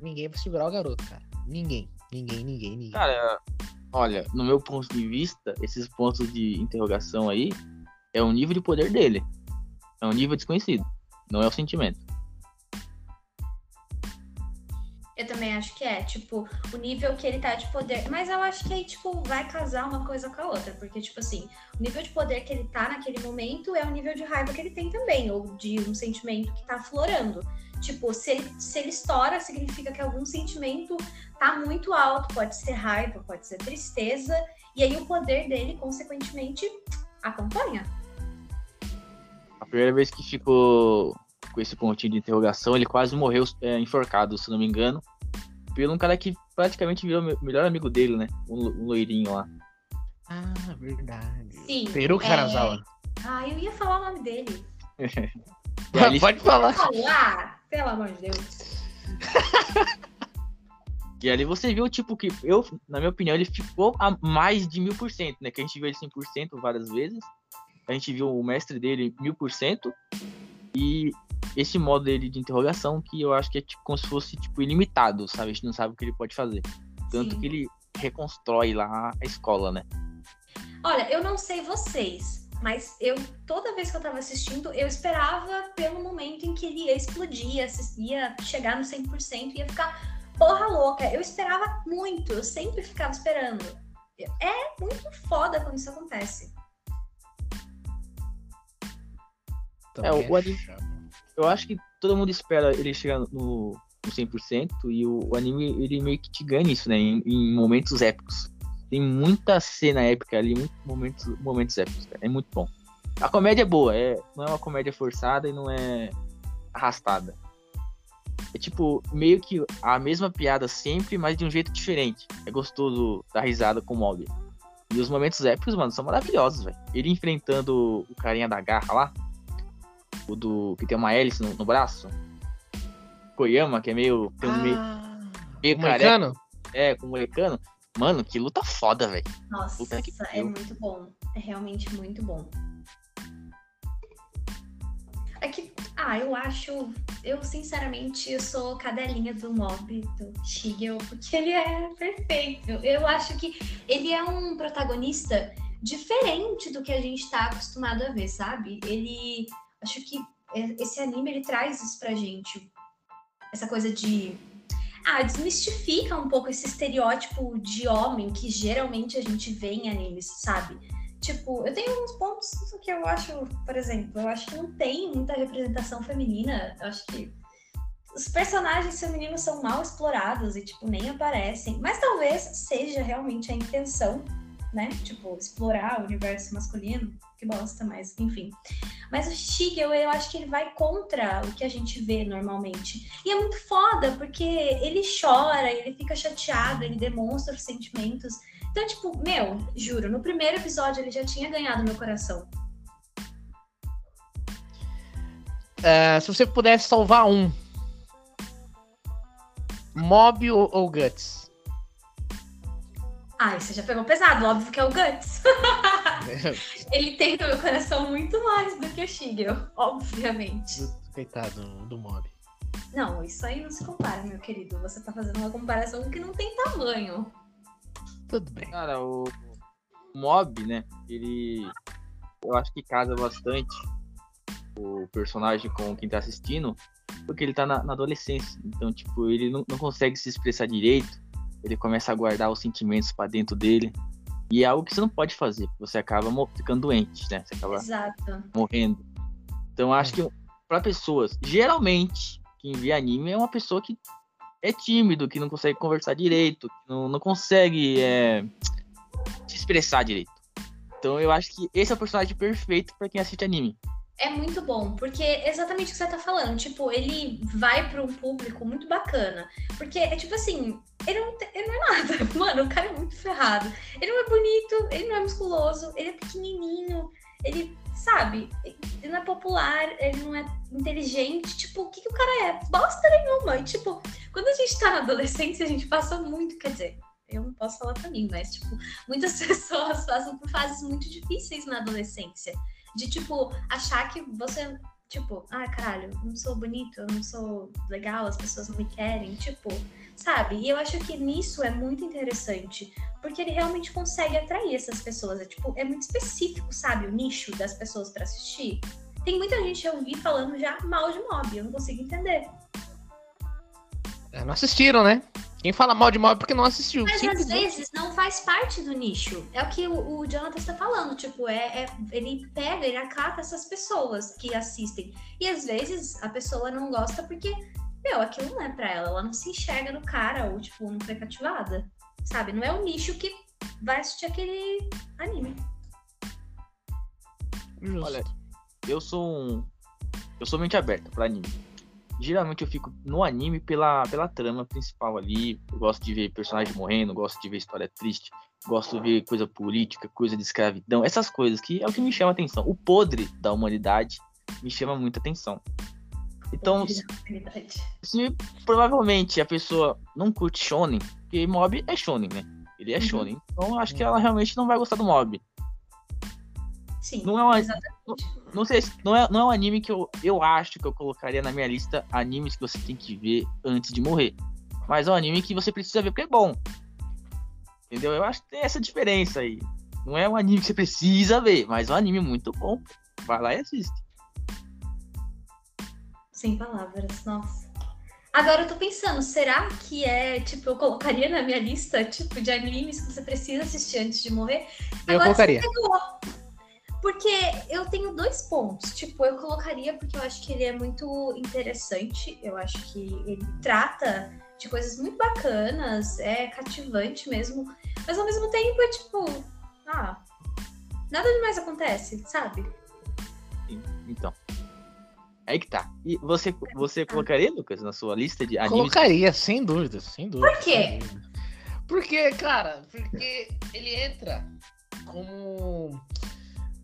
ninguém vai segurar o garoto, cara. Ninguém. Ninguém, ninguém, ninguém. Cara, olha, no meu ponto de vista, esses pontos de interrogação aí é o nível de poder dele. É um nível desconhecido. Não é o sentimento. Eu também acho que é, tipo, o nível que ele tá de poder. Mas eu acho que aí, tipo, vai casar uma coisa com a outra. Porque, tipo assim, o nível de poder que ele tá naquele momento é o nível de raiva que ele tem também, ou de um sentimento que tá aflorando. Tipo, se ele, se ele estoura, significa que algum sentimento tá muito alto. Pode ser raiva, pode ser tristeza. E aí o poder dele, consequentemente, acompanha. A primeira vez que ficou com esse pontinho de interrogação, ele quase morreu é, enforcado, se não me engano, pelo um cara que praticamente virou o melhor amigo dele, né? Um, um loirinho lá. Ah, verdade. Sim. Peru Karazawa. É... Ah, eu ia falar o nome dele. ali... Pode falar. falar. Pelo amor de Deus. e ali você viu, tipo, que eu, na minha opinião, ele ficou a mais de mil por cento, né? Que a gente viu ele 100% várias vezes. A gente viu o mestre dele mil por cento. E esse modo dele de interrogação que eu acho que é tipo, como se fosse tipo ilimitado, sabe? A gente não sabe o que ele pode fazer. tanto Sim. que ele reconstrói lá a escola, né? Olha, eu não sei vocês, mas eu toda vez que eu tava assistindo, eu esperava pelo momento em que ele ia explodir, ia, chegar no 100%, ia ficar porra louca. Eu esperava muito, eu sempre ficava esperando. É muito foda quando isso acontece. Também o anime-. Eu acho que todo mundo espera ele chegar no, no 100% e o, o anime ele meio que te ganha isso, né? Em, em momentos épicos. Tem muita cena épica ali, muitos momentos, momentos épicos, cara. É muito bom. A comédia é boa, é, não é uma comédia forçada e não é arrastada. É tipo, meio que a mesma piada sempre, mas de um jeito diferente. É gostoso dar risada com o Mob. E os momentos épicos, mano, são maravilhosos, velho. Ele enfrentando o carinha da garra lá, o do que tem uma hélice no, no braço. Koyama, que é meio. Tem um meio, Ah, meio o careca, moicano? é, com o molecano. Mano, que luta foda, velho. Nossa, Puta que é muito bom. É realmente muito bom. É que, ah, eu acho. Eu, sinceramente, eu sou cadelinha do mob, do Shigel, porque ele é perfeito. Eu acho que ele é um protagonista diferente do que a gente tá acostumado a ver, sabe? Ele. Acho que esse anime ele traz isso pra gente. Essa coisa de. Ah, desmistifica um pouco esse estereótipo de homem que geralmente a gente vê em animes, sabe? Tipo, eu tenho uns pontos que eu acho, por exemplo, eu acho que não tem muita representação feminina. Eu acho que os personagens femininos são mal explorados e, tipo, nem aparecem. Mas talvez seja realmente a intenção, né? Tipo, explorar o universo masculino. Que bosta, mas enfim. Mas o Shigel, eu acho que ele vai contra o que a gente vê normalmente. E é muito foda, porque ele chora, ele fica chateado, ele demonstra os sentimentos. Então, tipo, meu, juro, no primeiro episódio ele já tinha ganhado meu coração. É, se você pudesse salvar um, Mob ou, ou Guts? Ai, você já pegou pesado, óbvio que é o Guts. ele tem no meu coração muito mais do que o Shigel, obviamente. Coitado do Mob. Não, isso aí não se compara, meu querido. Você tá fazendo uma comparação que não tem tamanho. Tudo bem. Cara, o Mob, né? Ele. Eu acho que casa bastante o personagem com quem tá assistindo, porque ele tá na, na adolescência. Então, tipo, ele não, não consegue se expressar direito. Ele começa a guardar os sentimentos pra dentro dele. E é algo que você não pode fazer, porque você acaba ficando doente, né? Você acaba Exato. morrendo. Então, eu acho que pra pessoas, geralmente, quem vê anime é uma pessoa que é tímido, que não consegue conversar direito, que não, não consegue é, se expressar direito. Então, eu acho que esse é o personagem perfeito pra quem assiste anime. É muito bom, porque é exatamente o que você tá falando. Tipo, ele vai para um público muito bacana. Porque é tipo assim, ele não, ele não é nada. Mano, o cara é muito ferrado. Ele não é bonito, ele não é musculoso, ele é pequenininho, ele, sabe, ele não é popular, ele não é inteligente. Tipo, o que, que o cara é? Bosta nenhuma. E, tipo, quando a gente tá na adolescência, a gente passa muito, quer dizer. Eu não posso falar pra mim, mas, tipo, muitas pessoas passam por fases muito difíceis na adolescência de tipo achar que você tipo, ah, caralho, não sou bonito, eu não sou legal, as pessoas não me querem, tipo, sabe? E eu acho que nisso é muito interessante, porque ele realmente consegue atrair essas pessoas, é tipo, é muito específico, sabe, o nicho das pessoas pra assistir. Tem muita gente eu vi falando já mal de mob, eu não consigo entender. É, não assistiram, né? Quem fala mal de Mob é porque não assistiu. Mas às vezes não faz parte do nicho. É o que o, o Jonathan está falando. Tipo, é, é- ele pega, ele acata essas pessoas que assistem. E às vezes a pessoa não gosta porque, meu, aquilo não é pra ela. Ela não se enxerga no cara ou, tipo, não foi cativada. Sabe? Não é o nicho que vai assistir aquele anime. Justo. Olha, eu sou um. Eu sou mente aberta pra anime. Geralmente eu fico no anime pela, pela trama principal ali. Eu gosto de ver personagem morrendo, gosto de ver história triste, gosto de ver coisa política, coisa de escravidão, essas coisas que é o que me chama a atenção. O podre da humanidade me chama muita atenção. Então, se, se provavelmente a pessoa não curte shonen, porque mob é shonen, né? Ele é Uhum. shonen. Então eu acho que ela realmente não vai gostar do mob. Sim. Não é uma, exatamente. não sei, se- não é, não é um anime que eu, eu acho que eu colocaria na minha lista animes que você tem que ver antes de morrer. Mas é um anime que você precisa ver porque é bom. Entendeu? Eu acho que tem essa diferença aí. Não é um anime que você precisa ver, mas é um anime muito bom. Vai lá e assiste. Sem palavras, nossa. Agora eu tô pensando, será que é, tipo, eu colocaria na minha lista, tipo, de animes que você precisa assistir antes de morrer? Eu colocaria. Porque eu tenho dois pontos. Tipo, eu colocaria porque eu acho que ele é muito interessante. Eu acho que ele trata de coisas muito bacanas, é cativante mesmo. Mas ao mesmo tempo é tipo, ah, nada demais acontece, sabe? Então. Aí que tá. E você, você colocaria, Lucas, na sua lista de animes? Colocaria, sem dúvida, sem dúvida. Por quê? Porque, cara, porque ele entra como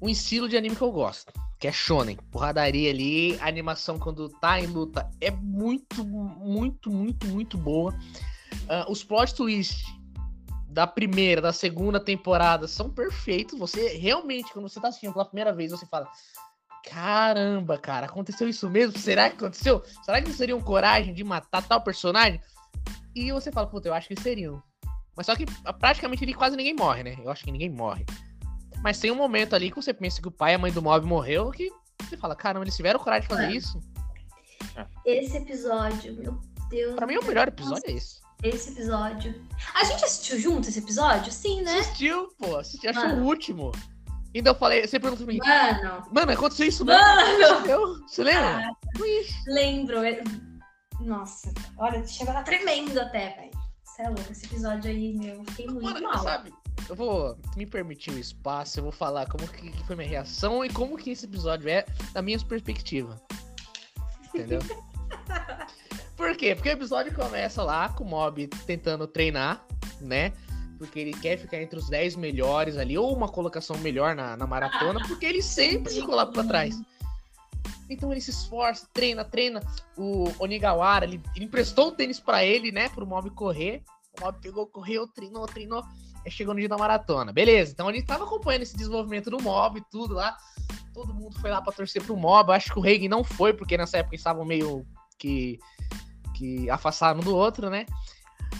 um estilo de anime que eu gosto, que é shonen. Porradaria ali, a animação quando tá em luta é muito, muito, muito, muito boa. Uh, os plot twists da primeira, da segunda temporada são perfeitos. Você realmente, quando você tá assistindo pela primeira vez, você fala: Caramba, cara, aconteceu isso mesmo? Será que aconteceu? Será que eles teriam coragem de matar tal personagem? E você fala, puta, eu acho que eles seriam. Mas só que praticamente ali quase ninguém morre, né? Eu acho que ninguém morre. Mas tem um momento ali que você pensa que o pai e a mãe do Mob morreu, que você fala, caramba, eles tiveram coragem de fazer é. isso. Esse episódio, meu Deus. Pra mim, o melhor episódio Nossa, é esse. Esse episódio. A gente assistiu junto esse episódio? Sim, né? Assistiu, pô. Assistiu, achou o último. Então eu falei, você perguntou pra mim. Mano. Mano, aconteceu isso Mano. Você lembra? Ah, lembro. Nossa, olha, chegou lá tremendo até, velho. Você é louco, esse episódio aí, meu, fiquei muito Mano, mal. Sabe, eu vou me permitir um espaço, eu vou falar como que foi minha reação e como que esse episódio é da minha perspectiva. Entendeu? Por quê? Porque o episódio começa lá com o Mob tentando treinar, né? porque ele quer ficar entre os 10 melhores ali, ou uma colocação melhor na, na maratona, porque ele sempre se coloca pra trás. Então ele se esforça, treina, treina. O Onigawara, ele, ele emprestou o tênis para ele, né, pro Mob correr. O Mob pegou, correu, treinou, treinou. Chegou no dia da maratona. Beleza, então ele tava acompanhando esse desenvolvimento do Mob, tudo lá. Todo mundo foi lá pra torcer pro Mob. Acho que o Reagan não foi, porque nessa época eles estavam meio que, que afastaram um do outro, né?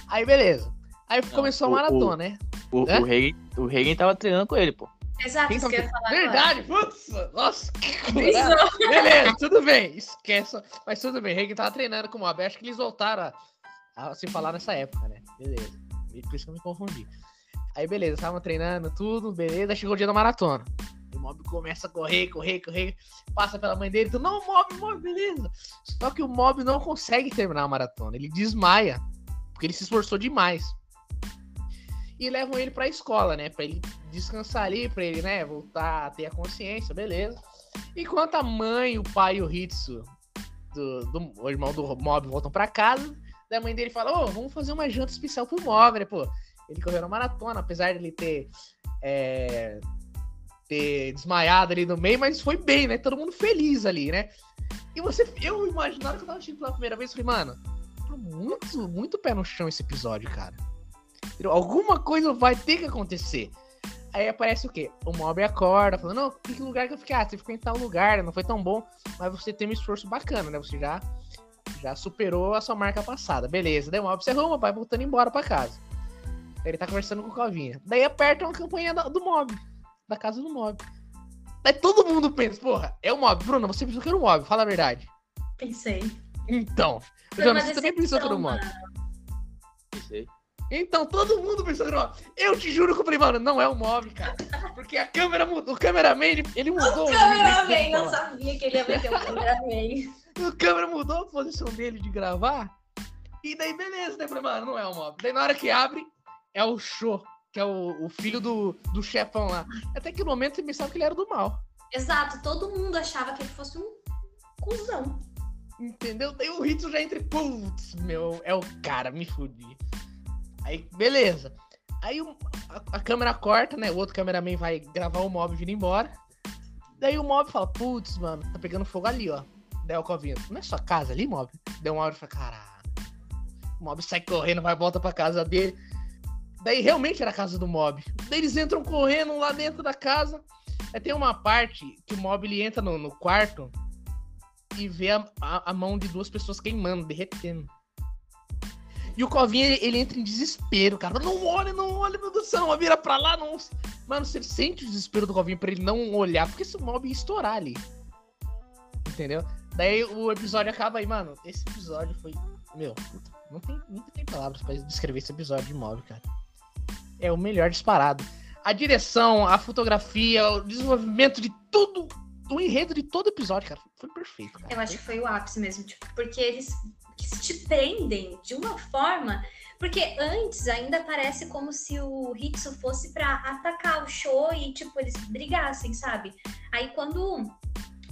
Aí beleza. Aí não, começou a maratona, o, né? O, o, Reagan, o Reagan tava treinando com ele, pô. Exato, isso que eu ia falar Verdade, putz, nossa, que Beleza, tudo bem, esquece. Mas tudo bem, Reagan tava treinando com o Mob. Acho que eles voltaram a, a, se falar nessa época, né? Beleza. Por isso que eu me confundi. Aí, beleza, estavam treinando tudo, beleza. Chegou o dia da maratona. O Mob começa a correr, correr, correr. Passa pela mãe dele. Então, não, Mob, Mob, beleza. Só que o Mob não consegue terminar a maratona. Ele desmaia. Porque ele se esforçou demais e levam ele para a escola, né? Para ele descansar ali, para ele, né, voltar a ter a consciência, beleza. Enquanto a mãe, o pai e o Hitsu, do, do, o irmão do Mob, voltam para casa, a mãe dele fala: Ô, oh, vamos fazer uma janta especial pro Mob, né, pô? Ele correu na maratona, apesar de ele ter. É, ter desmaiado ali no meio, mas foi bem, né? Todo mundo feliz ali, né? E você, eu imaginava que eu tava assistindo pela primeira vez, falei, mano, tá muito, muito pé no chão esse episódio, cara. Alguma coisa vai ter que acontecer. Aí aparece o quê? O Mob acorda, falando, não, que lugar que eu fiquei? Ah, você ficou em tal lugar, não foi tão bom, mas você tem um esforço bacana, né? Você já, já superou a sua marca passada. Beleza, daí o Mob se arruma, vai voltando embora pra casa. Ele tá conversando com o Covinha. Daí aperta uma campanha do Mob, da casa do Mob. Daí todo mundo pensa, porra, é o Mob. Bruna, você pensou que era o Mob, fala a verdade. Pensei. Então. Jonas, você também pensou que era o Mob. Pensei. Então todo mundo pensou que era Eu te juro que eu falei, mano, não é o Mob, cara. Porque a câmera mudou. O cameraman, ele, ele mudou. O, o cameraman, não sabia que ele ia meter o cameraman. o câmera mudou a posição dele de gravar. E daí, beleza, né? Falei, mano, não é o Mob. Daí na hora que abre, é o Show, que é o, o filho do, do chefão lá. Até que no momento você pensava que ele era do mal. Exato, todo mundo achava que ele fosse um cuzão. Entendeu? Daí o Ritsu já entra, putz, meu, é o cara, me fudi. Aí, beleza. Aí o, a, a, câmera corta, né? O outro cameraman vai gravar o mob vindo embora. Daí o mob fala, putz, mano, tá pegando fogo ali, ó. Daí o Covinho, não é sua casa ali, mob? Deu uma hora e fala, caralho. O mob sai correndo, vai volta pra casa dele. Daí realmente era a casa do mob. Daí eles entram correndo lá dentro da casa. Aí tem uma parte que o mob ele entra no, no quarto e vê a, a, a mão de duas pessoas queimando, derretendo. E o Covinha, ele, ele entra em desespero, cara. Não olha, não olha, meu Deus do céu, vira pra lá, não. Mano, você sente o desespero do Covinha pra ele não olhar, porque esse mob ia estourar ali. Entendeu? Daí o episódio acaba aí, mano. Esse episódio foi. Meu, não tem, não tem palavras pra descrever esse episódio de mob, cara. É o melhor disparado. A direção, a fotografia, o desenvolvimento de tudo o enredo de todo episódio, cara, foi perfeito. Cara. Eu acho que foi o ápice mesmo, tipo, porque eles te prendem de uma forma. Porque antes ainda parece como se o Hitsu fosse para atacar o show e, tipo, eles brigassem, sabe? Aí quando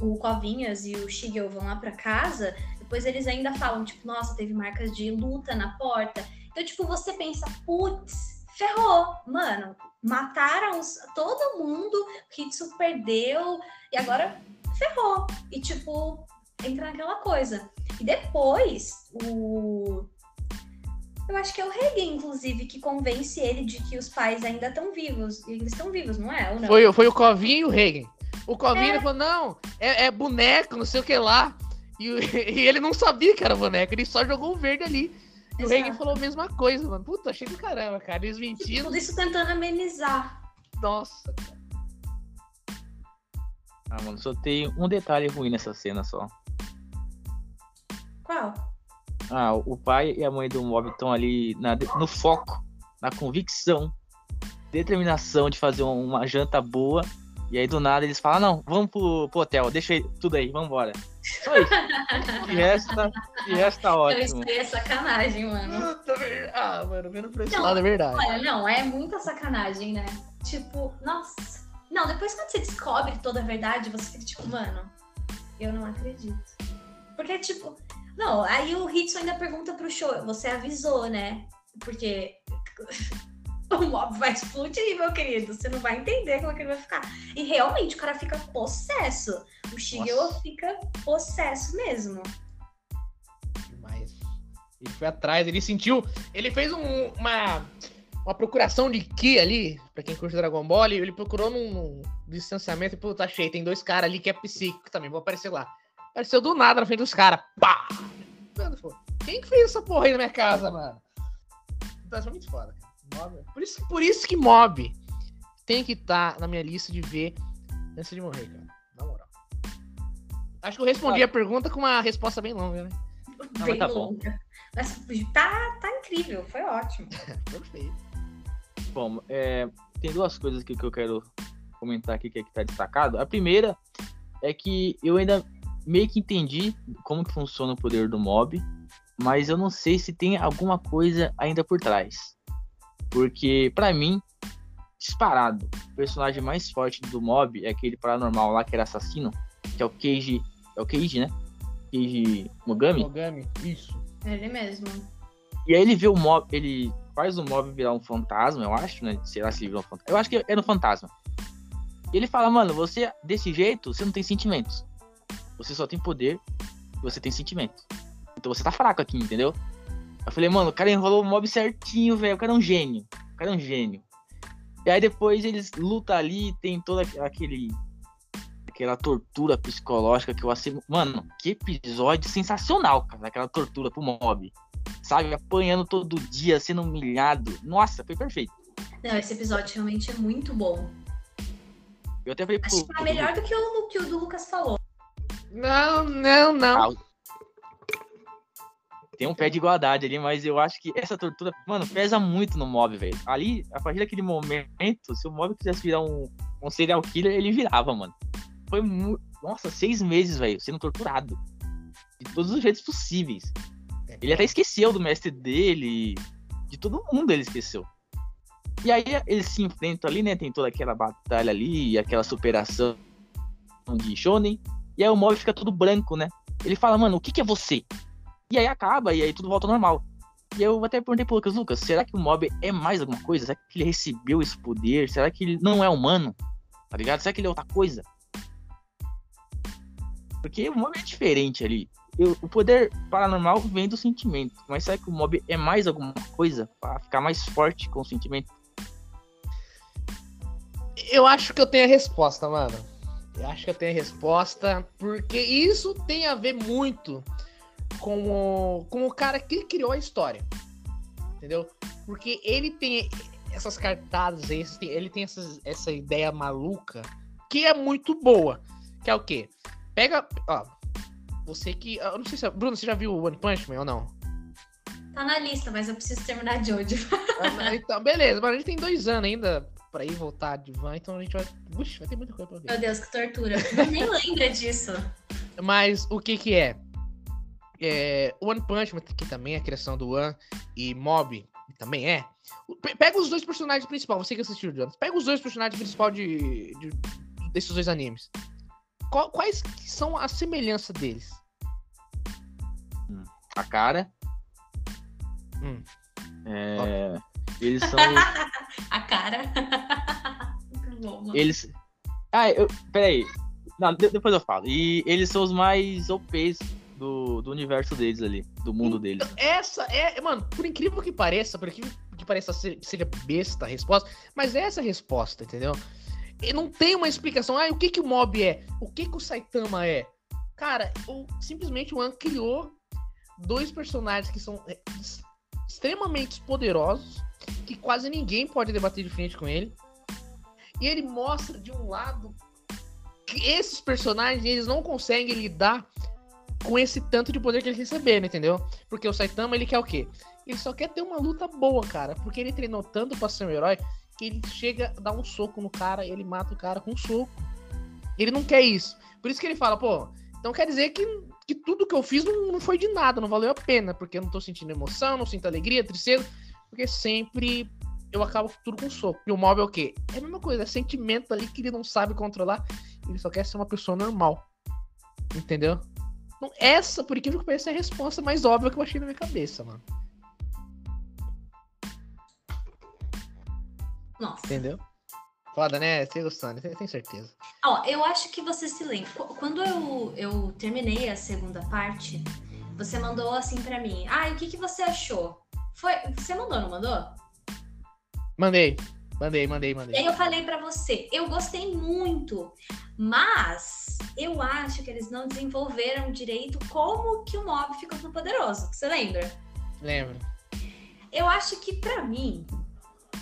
o Covinhas e o Shigeo vão lá para casa, depois eles ainda falam, tipo, nossa, teve marcas de luta na porta. Então, tipo, você pensa, putz, ferrou, mano, mataram todo mundo, Hitsu perdeu, e agora ferrou. E, tipo, entra naquela coisa. E depois, o. Eu acho que é o Regen, inclusive, que convence ele de que os pais ainda estão vivos. E eles estão vivos, não é? Ou não? Foi, foi o Covinho e o Regen. O Covinho é. falou: não, é, é, boneco, não sei o que lá. E, e, ele não sabia que era boneco, ele só jogou o verde ali. Exato. o Regen falou a mesma coisa, mano. Puta, achei do caramba, cara. Eles mentiram. Tudo isso tentando amenizar. Nossa, cara. Ah, mano, só tem um detalhe ruim nessa cena só. Qual? Ah, o pai e a mãe do Mob estão ali na, no foco, na convicção, determinação de fazer uma janta boa. E aí do nada eles falam: não, vamos pro, pro hotel, deixa tudo aí, vamos embora. Só isso. tá, de resto tá ótimo. Isso aí é sacanagem, mano. Ah, mano, vendo pra esse não, lado é verdade. Olha, não, é muita sacanagem, né? Tipo, nossa. Não, depois quando você descobre toda a verdade, você fica tipo, mano, eu não acredito. Porque, tipo, não, aí o Hitson ainda pergunta pro show, você avisou, né? Porque o mob vai explodir, meu querido. Você não vai entender como é que ele vai ficar. E realmente o cara fica possesso. O Shigeo fica possesso mesmo. Demais. Ele foi atrás, ele sentiu. Ele fez um, uma uma procuração de Ki ali, pra quem curte Dragon Ball, ele procurou num, num distanciamento e, pô, tá cheio, tem dois caras ali que é psíquico também, vou aparecer lá. Apareceu do nada na frente dos caras, pá! Quem que fez essa porra aí na minha casa, mano? É muito foda, Mob. Por isso, por isso que Mob tem que estar tá na minha lista de ver antes de morrer, cara. Na moral. Acho que eu respondi a pergunta com uma resposta bem longa, né? Bem tá longa. Bom. Mas tá, tá incrível, foi ótimo. Perfeito. Bom, é, tem duas coisas aqui que eu quero comentar aqui que está destacado. A primeira é que eu ainda meio que entendi como que funciona o poder do mob, mas eu não sei se tem alguma coisa ainda por trás. Porque, para mim, disparado, o personagem mais forte do mob é aquele paranormal lá que era assassino, que é o Keiji. É o Keiji, né? Keiji Mogami? Mogami, isso. Ele mesmo. E aí ele vê o mob, ele faz o mob virar um fantasma, eu acho, né? Será se ele virou um fantasma? Eu acho que era um fantasma. E ele fala, mano, você, desse jeito, você não tem sentimentos. Você só tem poder e você tem sentimentos. Então você tá fraco aqui, entendeu? Eu falei, mano, o cara enrolou o mob certinho, velho. O cara é um gênio. O cara é um gênio. E aí depois eles lutam ali, tem todo aquele. Aquela tortura psicológica que eu assim. Mano, que episódio sensacional, cara. Aquela tortura pro mob sabe? Apanhando todo dia, sendo humilhado. Nossa, foi perfeito. Não, esse episódio realmente é muito bom. Eu até falei, Acho que tá melhor do que o que o do Lucas falou. Não, não, não. Ah, tem um pé de igualdade ali, mas eu acho que essa tortura, mano, pesa muito no mob, velho. Ali, a partir daquele momento, se o mob quisesse virar um, um serial killer, ele virava, mano. Foi muito. Nossa, seis meses, velho, sendo torturado. De todos os jeitos possíveis. Ele até esqueceu do mestre dele, de todo mundo ele esqueceu. E aí eles se enfrentam ali, né? Tem toda aquela batalha ali, aquela superação de Shonen. E aí o Mob fica todo branco, né? Ele fala, mano, o que, que é você? E aí acaba, e aí tudo volta ao normal. E eu até perguntei pro Lucas, Lucas, será que o Mob é mais alguma coisa? Será que ele recebeu esse poder? Será que ele não é humano? Tá ligado? Será que ele é outra coisa? Porque o Mob é diferente ali eu, o poder paranormal vem do sentimento. Mas será que o mob é mais alguma coisa para ficar mais forte com o sentimento? Eu acho que eu tenho a resposta, mano. Eu acho que eu tenho a resposta, porque isso tem a ver muito com o, com o cara que criou a história. Entendeu? Porque ele tem essas cartadas, ele tem essas, essa ideia maluca que é muito boa. Que é o quê? Pega. Ó, você que. Eu não sei se. Bruno, você já viu o One Punch Man ou não? Tá na lista, mas eu preciso terminar de hoje. Ah, então, beleza, mas a gente tem dois anos ainda pra ir voltar de van, então a gente vai. Puxa, vai ter muita coisa pra ver. Meu Deus, que tortura. Eu nem lembra disso. Mas o que que é? É? One Punch Man, que também é a criação do One, e Mob, também é. Pega os dois personagens principais, você que assistiu, Jonas. Pega os dois personagens principais de, de desses dois animes. Qual, quais são as semelhanças deles? A cara. Hum. É, eles são. A cara. Muito bom, mano. eles. Ah, eu, peraí. Não, de- depois eu falo. E eles são os mais OPs do, do universo deles ali, do mundo deles. Essa é, mano, por incrível que pareça, por incrível que pareça ser, seja besta a resposta, mas é essa a resposta, entendeu? E não tem uma explicação, ah, o que que o Mob é? O que que o Saitama é? Cara, o, simplesmente o An criou dois personagens que são é, ex- extremamente poderosos, que quase ninguém pode debater de frente com ele. E ele mostra de um lado que esses personagens eles não conseguem lidar com esse tanto de poder que eles receberam, entendeu? Porque o Saitama, ele quer o quê? Ele só quer ter uma luta boa, cara. Porque ele treinou tanto pra ser um herói que ele chega dar um soco no cara ele mata o cara com um soco. Ele não quer isso. Por isso que ele fala, pô, então quer dizer que, que tudo que eu fiz não, não foi de nada, não valeu a pena. Porque eu não tô sentindo emoção, não sinto alegria, tristeza. Porque sempre eu acabo tudo com soco. E o mob é o quê? É a mesma coisa, é sentimento ali que ele não sabe controlar. Ele só quer ser uma pessoa normal. Entendeu? Então, essa, por incrível que pareça, é a resposta mais óbvia que eu achei na minha cabeça, mano. Nossa. Entendeu? Foda, né? Você gostando, eu tenho certeza. Ó, eu acho que você se lembra. Qu- Quando eu, eu terminei a segunda parte, você mandou assim pra mim. Ah, e o que, que você achou? Foi. Você mandou, não mandou? Mandei, mandei, mandei, E mandei. aí eu falei pra você, eu gostei muito, mas eu acho que eles não desenvolveram direito como que o mob ficou tão poderoso. Você lembra? Lembro. Eu acho que pra mim,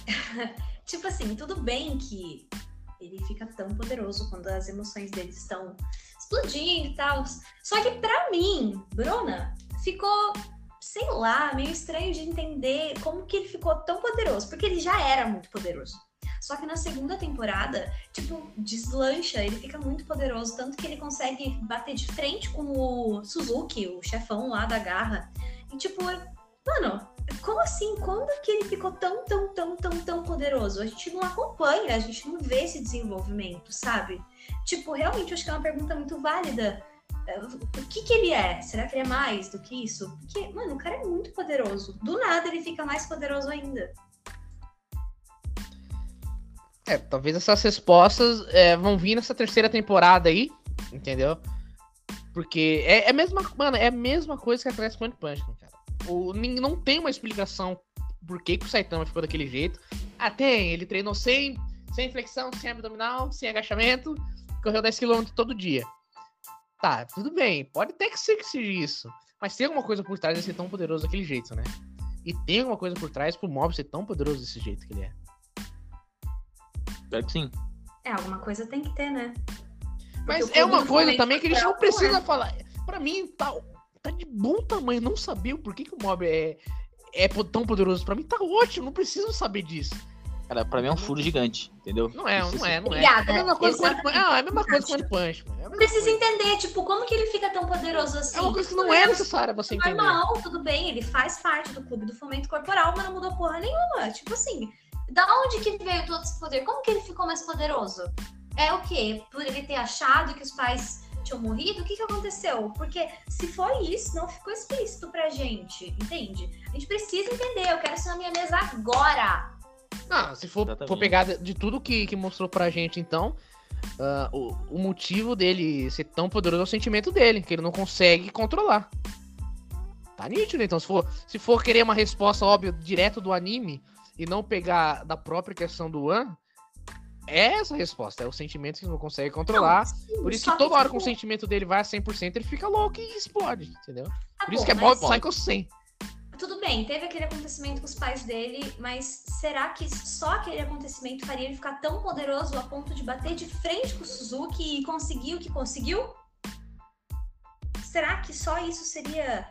tipo assim, tudo bem que ele fica tão poderoso quando as emoções dele estão explodindo e tal. Só que pra mim, Bruna, ficou, sei lá, meio estranho de entender como que ele ficou tão poderoso, porque ele já era muito poderoso. Só que na segunda temporada, tipo, deslancha, ele fica muito poderoso, tanto que ele consegue bater de frente com o Suzuki, o chefão lá da garra. E tipo, mano, como assim? Quando que ele ficou tão, tão, tão, tão, tão poderoso? A gente não acompanha, a gente não vê esse desenvolvimento, sabe? Tipo, realmente eu acho que é uma pergunta muito válida. O que que ele é? Será que ele é mais do que isso? Porque, mano, o cara é muito poderoso. Do nada ele fica mais poderoso ainda. É, talvez essas respostas é, vão vir nessa terceira temporada aí, entendeu? Porque é, é a mesma, mano, é a mesma coisa que acontece com o Punch cara. O, não tem uma explicação por que, que o Saitama ficou daquele jeito. Ah, tem, ele treinou sem, sem flexão, sem abdominal, sem agachamento, correu 10km todo dia. Tá, tudo bem, pode até que ser que seja isso. Mas tem alguma coisa por trás de ser tão poderoso daquele jeito, né? E tem alguma coisa por trás pro Mob ser tão poderoso desse jeito que ele é. Espero que sim. É, alguma coisa tem que ter, né? Mas Porque o é uma coisa também que a gente não é. precisa falar. Pra mim, tá, tá de bom tamanho não saber o porquê que o mob é, é tão poderoso. Pra mim tá ótimo, não preciso saber disso. Cara, pra mim é um furo gigante, entendeu? Não é, não é, não é. Obrigada, É a mesma coisa com o One Punch. exatamente. Ah, é a mesma coisa com One Punch. mano. É, a mesma Precisa entender, tipo, como que ele fica tão poderoso assim? é uma coisa que não é necessária você entender. Normal, tudo bem, ele faz parte do clube do fomento corporal, mas não mudou porra nenhuma. Tipo assim, da onde que veio todo esse poder? Como que ele ficou mais poderoso? É o quê? Por ele ter achado que os pais tinham morrido? O que que aconteceu? Porque se foi isso, não ficou explícito pra gente, entende? A gente precisa entender, eu quero isso na minha mesa agora. Não, se for, for pegar de tudo que, que mostrou pra gente, então, ah, o, o motivo dele ser tão poderoso é o sentimento dele, que ele não consegue controlar. Tá nítido, então, se for, se for querer uma resposta óbvia direto do anime e não pegar da própria questão do An, é essa a resposta, é o sentimento que ele não consegue controlar. Não, sim, Por isso que toda hora que o tipo, sentimento dele vai a 100%, ele fica louco e explode, entendeu? tá Por isso bom, que é Mob Psycho 100. Tudo bem, teve aquele acontecimento com os pais dele, mas será que só aquele acontecimento faria ele ficar tão poderoso a ponto de bater de frente com o Suzuki e conseguir o que conseguiu? Será que só isso seria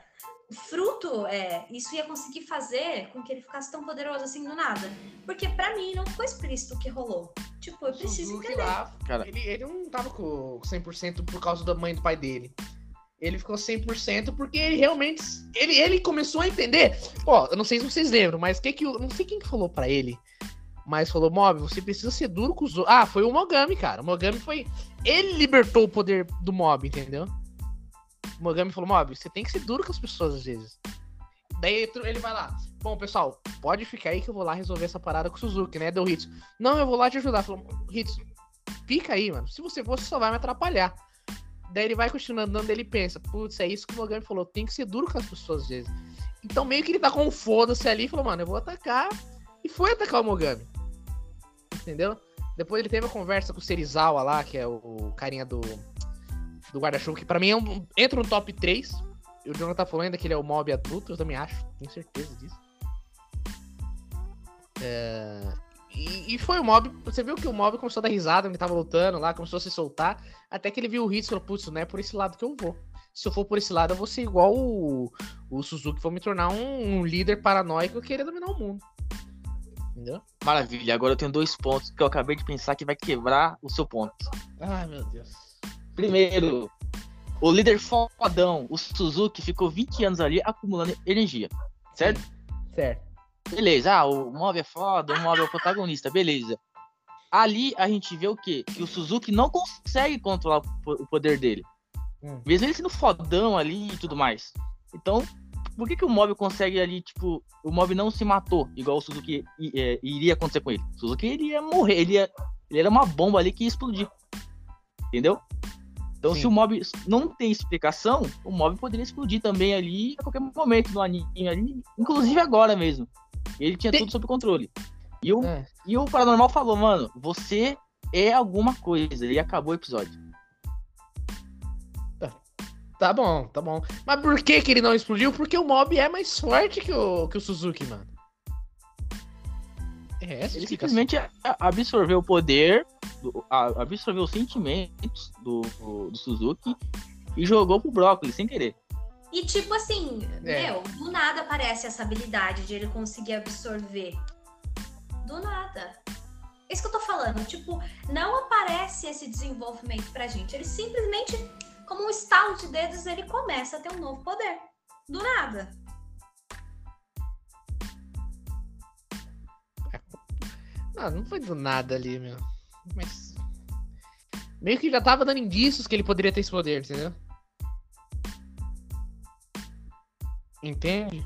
fruto? É, isso ia conseguir fazer com que ele ficasse tão poderoso assim do nada? Porque para mim não foi explícito o que rolou. Tipo, eu preciso Suzuki entender. lá, Cara. ele, ele não tava com 100% por causa da mãe e do pai dele. Ele ficou 100% porque ele realmente. Ele, ele começou a entender. Ó, eu não sei se vocês lembram, mas que que o- não sei quem que falou pra ele. Mas falou, Mob, você precisa ser duro com os. Ah, foi o Mogami, cara. O Mogami foi. Ele libertou o poder do Mob, entendeu? O Mogami falou, Mob, você tem que ser duro com as pessoas às vezes. Daí ele- vai lá. Bom, pessoal, pode ficar aí que eu vou lá resolver essa parada com o Suzuki, né? Deu Hitsu. Não, eu vou lá te ajudar. Falou, Hitsu, fica aí, mano. Se você for, você só vai me atrapalhar. Daí ele vai continuando andando, ele pensa, putz, é isso que o Mogami falou, tem que ser duro com as pessoas às vezes. Então meio que ele tá com um foda-se ali e falou, mano, eu vou atacar. E foi atacar o Mogami. Entendeu? Depois ele teve a conversa com o Serizawa lá, que é o, o carinha do, do guarda-chuva, que pra mim é um- entra no top 3. E o Jonathan tá falando ainda que ele é o mob adulto, eu também acho, tenho certeza disso. É, E, e foi o mob. Você viu que o mob começou a dar risada, ele tava lutando lá, começou a se soltar. Até que ele viu o Hitsu e falou: Putz, não é por esse lado que eu vou. Se eu for por esse lado, eu vou ser igual o, o Suzuki, vou me tornar um, um líder paranoico e querer dominar o mundo. Entendeu? Maravilha, agora eu tenho dois pontos que eu acabei de pensar que vai quebrar o seu ponto. Ai, meu Deus. Primeiro, o líder fodão, o Suzuki, ficou 20 anos ali acumulando energia, certo? Certo. Beleza, ah, o Mob é foda, o Mob é o protagonista, beleza. Ali a gente vê o quê? Que o Suzuki não consegue controlar o po- o poder dele. Hum. Mesmo ele sendo fodão ali e tudo mais. Então, por que, que o Mob consegue ali, tipo, o Mob não se matou, igual o Suzuki é, iria acontecer com ele? O Suzuki iria morrer, ele, ia, ele era uma bomba ali que ia explodir. Entendeu? Então, Sim. se o Mob não tem explicação, o Mob poderia explodir também ali a qualquer momento no anime, ali, inclusive agora mesmo. Ele tinha Tem- tudo sob controle. E o, É. e o Paranormal falou, mano, você é alguma coisa. E acabou o episódio. Tá bom, tá bom. Mas por que, que ele não explodiu? Porque o mob é mais forte que o, que o Suzuki, mano. É essa Ele simplesmente absorveu o poder, absorveu os sentimentos do, do Suzuki e jogou pro brócolis sem querer. E tipo assim, É. meu, do nada aparece essa habilidade de ele conseguir absorver. Do nada. É isso que eu tô falando. Tipo, não aparece esse desenvolvimento pra gente. Ele simplesmente, como um estalo de dedos, ele começa a ter um novo poder. Do nada. Não, não foi do nada ali, meu. Mas. Meio que já tava dando indícios que ele poderia ter esse poder, entendeu? Entende?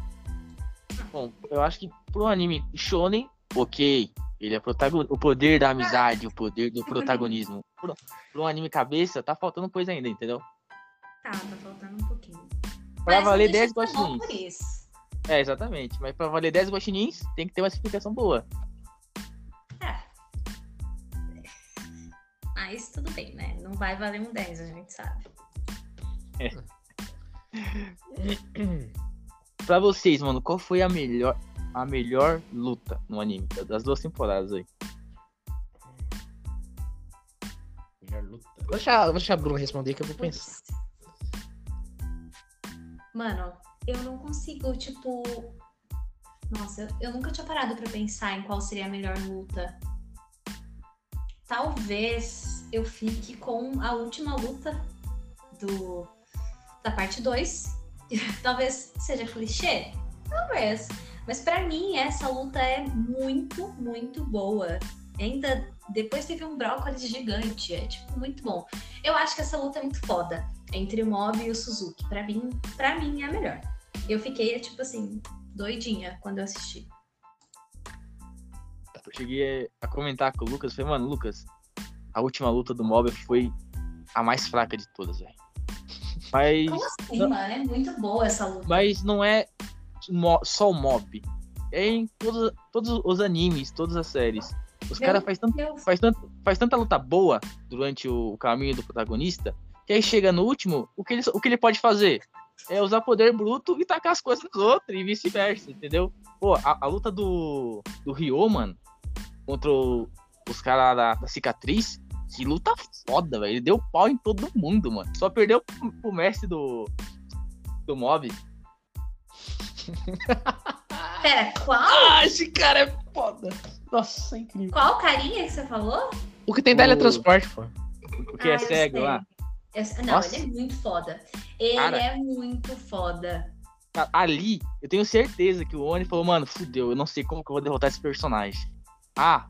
Bom, eu acho que pro anime shonen, ok. Ele é protagonista. O poder da amizade, o poder do protagonismo. Pro, pro anime cabeça, tá faltando coisa ainda, entendeu? Tá, tá faltando um pouquinho. Pra Mas valer deixa 10 eu ser bom guaxinins. É, exatamente. Mas pra valer 10 guaxinins, tem que ter uma explicação boa. É. Mas tudo bem, né? Não vai valer um 10, a gente sabe. Pra vocês, mano, qual foi a melhor, a melhor luta no anime? Das duas temporadas aí. Melhor luta. Vou deixar, vou deixar a Bruna responder que eu vou pensar. Mano, eu não consigo, tipo. Nossa, eu, eu nunca tinha parado pra pensar em qual seria a melhor luta. Talvez eu fique com a última luta do da parte 2. Talvez seja clichê. Talvez. Mas pra mim, essa luta é muito, muito boa. Ainda depois teve um brócolis gigante. É, tipo, muito bom. Eu acho que essa luta é muito foda entre o Mob e o Suzuki. Pra mim, pra mim é a melhor. Eu fiquei, tipo assim, doidinha quando eu assisti. Eu cheguei a comentar com o Lucas, falei, mano, Lucas, a última luta do Mob foi a mais fraca de todas, velho. Mas, assim, Não. mano? É muito boa essa luta. mas não é só o Mob. É em todos, todos os animes, todas as séries. Os caras faz tanto faz, tanto, faz tanta luta boa durante o caminho do protagonista, que aí chega no último, o que ele, o que ele pode fazer? é usar poder bruto e tacar as coisas nos outros e vice-versa, entendeu? Pô, a, a, luta do, do Ryo, mano, contra o, os caras da, da, cicatriz, que luta foda, velho. Ele deu pau em todo mundo, mano. Só perdeu pro, mestre do, do mob. Pera, qual? Ah, esse cara é foda. Nossa, é incrível. Qual carinha que você falou? O que tem o... teletransporte, pô. O que ah, é cego lá. Eu... Não, Nossa. ele é muito foda. Ele cara, é muito foda. Ali, eu tenho certeza que o Oni falou, mano, fudeu, eu não sei como que eu vou derrotar esse personagem. Ah,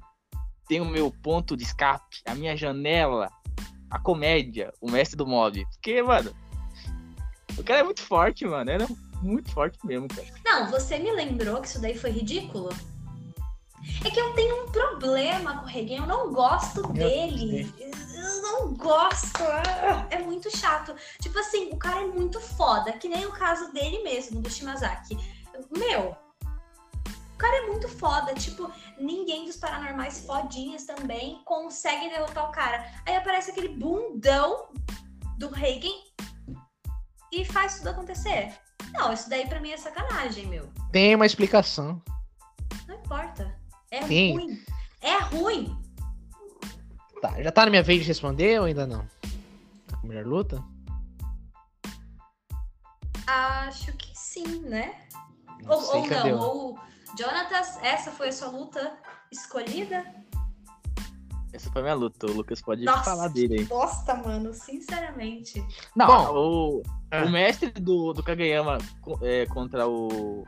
tem o meu ponto de escape, a minha janela, a comédia, o mestre do mob. Porque, mano, o cara é muito forte, mano. Ele é muito forte mesmo, cara. Não, você me lembrou que isso daí foi ridículo? É que eu tenho um problema com o Regan, eu não gosto dele. Eu não gosto. Ah, é muito chato. Tipo assim, o cara é muito foda, que nem o caso dele mesmo, do Shimazaki. Meu, o cara é muito foda. Tipo, ninguém dos paranormais fodinhas também consegue derrotar o cara. Aí aparece aquele bundão do Reagan e faz tudo acontecer. Não, isso daí pra mim é sacanagem, meu. Tem uma explicação. Não importa. É Sim. ruim. É ruim. Tá, já tá na minha vez de responder ou ainda não? A melhor luta? Acho que sim, né? Não ou, ou não, ou Jonatas, essa foi a sua luta escolhida? Essa foi a minha luta, o Lucas pode Nossa, falar dele aí. Nossa, mano, sinceramente. Não, Bom, o, é. o mestre do, do Kageyama é, contra o,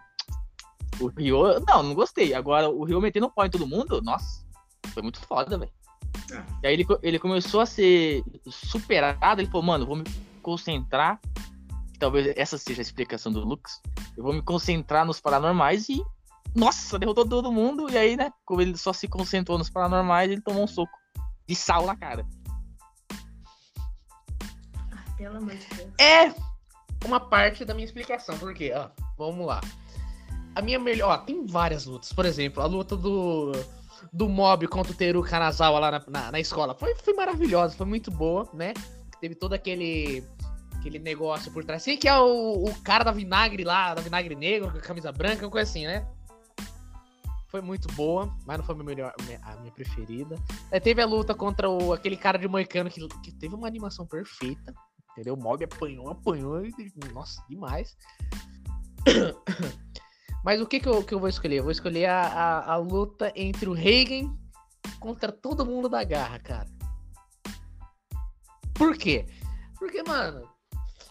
o Ryo, não, não gostei. Agora, o Ryo metendo pau em todo mundo, nossa, foi muito foda, velho. É. E aí ele, ele começou a ser superado, ele falou, mano, vou me concentrar, talvez essa seja a explicação do Lucas, eu vou me concentrar nos paranormais e, nossa, derrotou todo mundo, e aí, né, como ele só se concentrou nos paranormais, ele tomou um soco de sal na cara. Ah, pelo amor de Deus. É uma parte da minha explicação, porque, ó, vamos lá a minha melhor. Ó, tem várias lutas. Por exemplo, a luta do, do Mob contra o Teru Kanazawa lá na, na, na, escola. Foi, foi maravilhosa, foi muito boa, né? Teve todo aquele aquele negócio por trás. Sei que é o, o cara da vinagre lá, da vinagre negro, com a camisa branca, uma coisa assim, né? Foi muito boa, mas não foi a minha, a minha preferida. Aí teve a luta contra o, aquele cara de moicano que, que teve uma animação perfeita. Entendeu? O Mob apanhou, apanhou. Nossa, demais. Mas o que, que, eu, que eu vou escolher? Eu vou escolher a, a, a luta entre o Reagan contra todo mundo da garra, cara. Por quê? Porque, mano,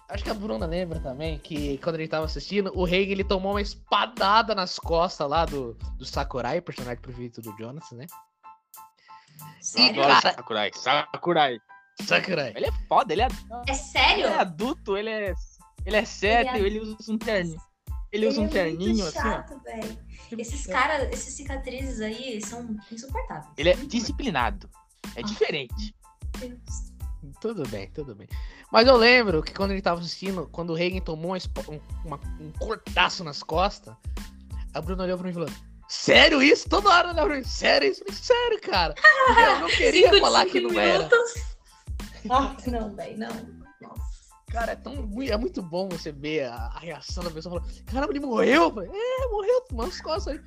acho que a Bruna lembra também que quando a gente tava assistindo, o Reagan ele tomou uma espadada nas costas lá do, do Sakurai, personagem preferido do Jonas, né? E, cara... Sakurai, Sakurai. Sakurai. Ele é foda, ele é. É sério? Ele é adulto, ele é. Ele é sério, ele, é... ele usa um terno. Ele, usa um é terninho assim. Chato, velho. Esses caras, esses cicatrizes aí são insuportáveis. Ele é disciplinado. É diferente. Deus. Tudo bem, tudo bem. Mas eu lembro que quando ele tava assistindo, quando o Reagan tomou um, uma, um cortaço nas costas, a Bruna olhou pra mim e falou: Sério isso? Toda hora olhava pra mim, sério isso? Sério, cara. Eu não queria falar que não minutos. era. Ah, não, velho, não. Cara, é tão é muito bom você ver a, a reação da pessoa falando, caramba, ele morreu? Falei, é, morreu, tomando as costas aí.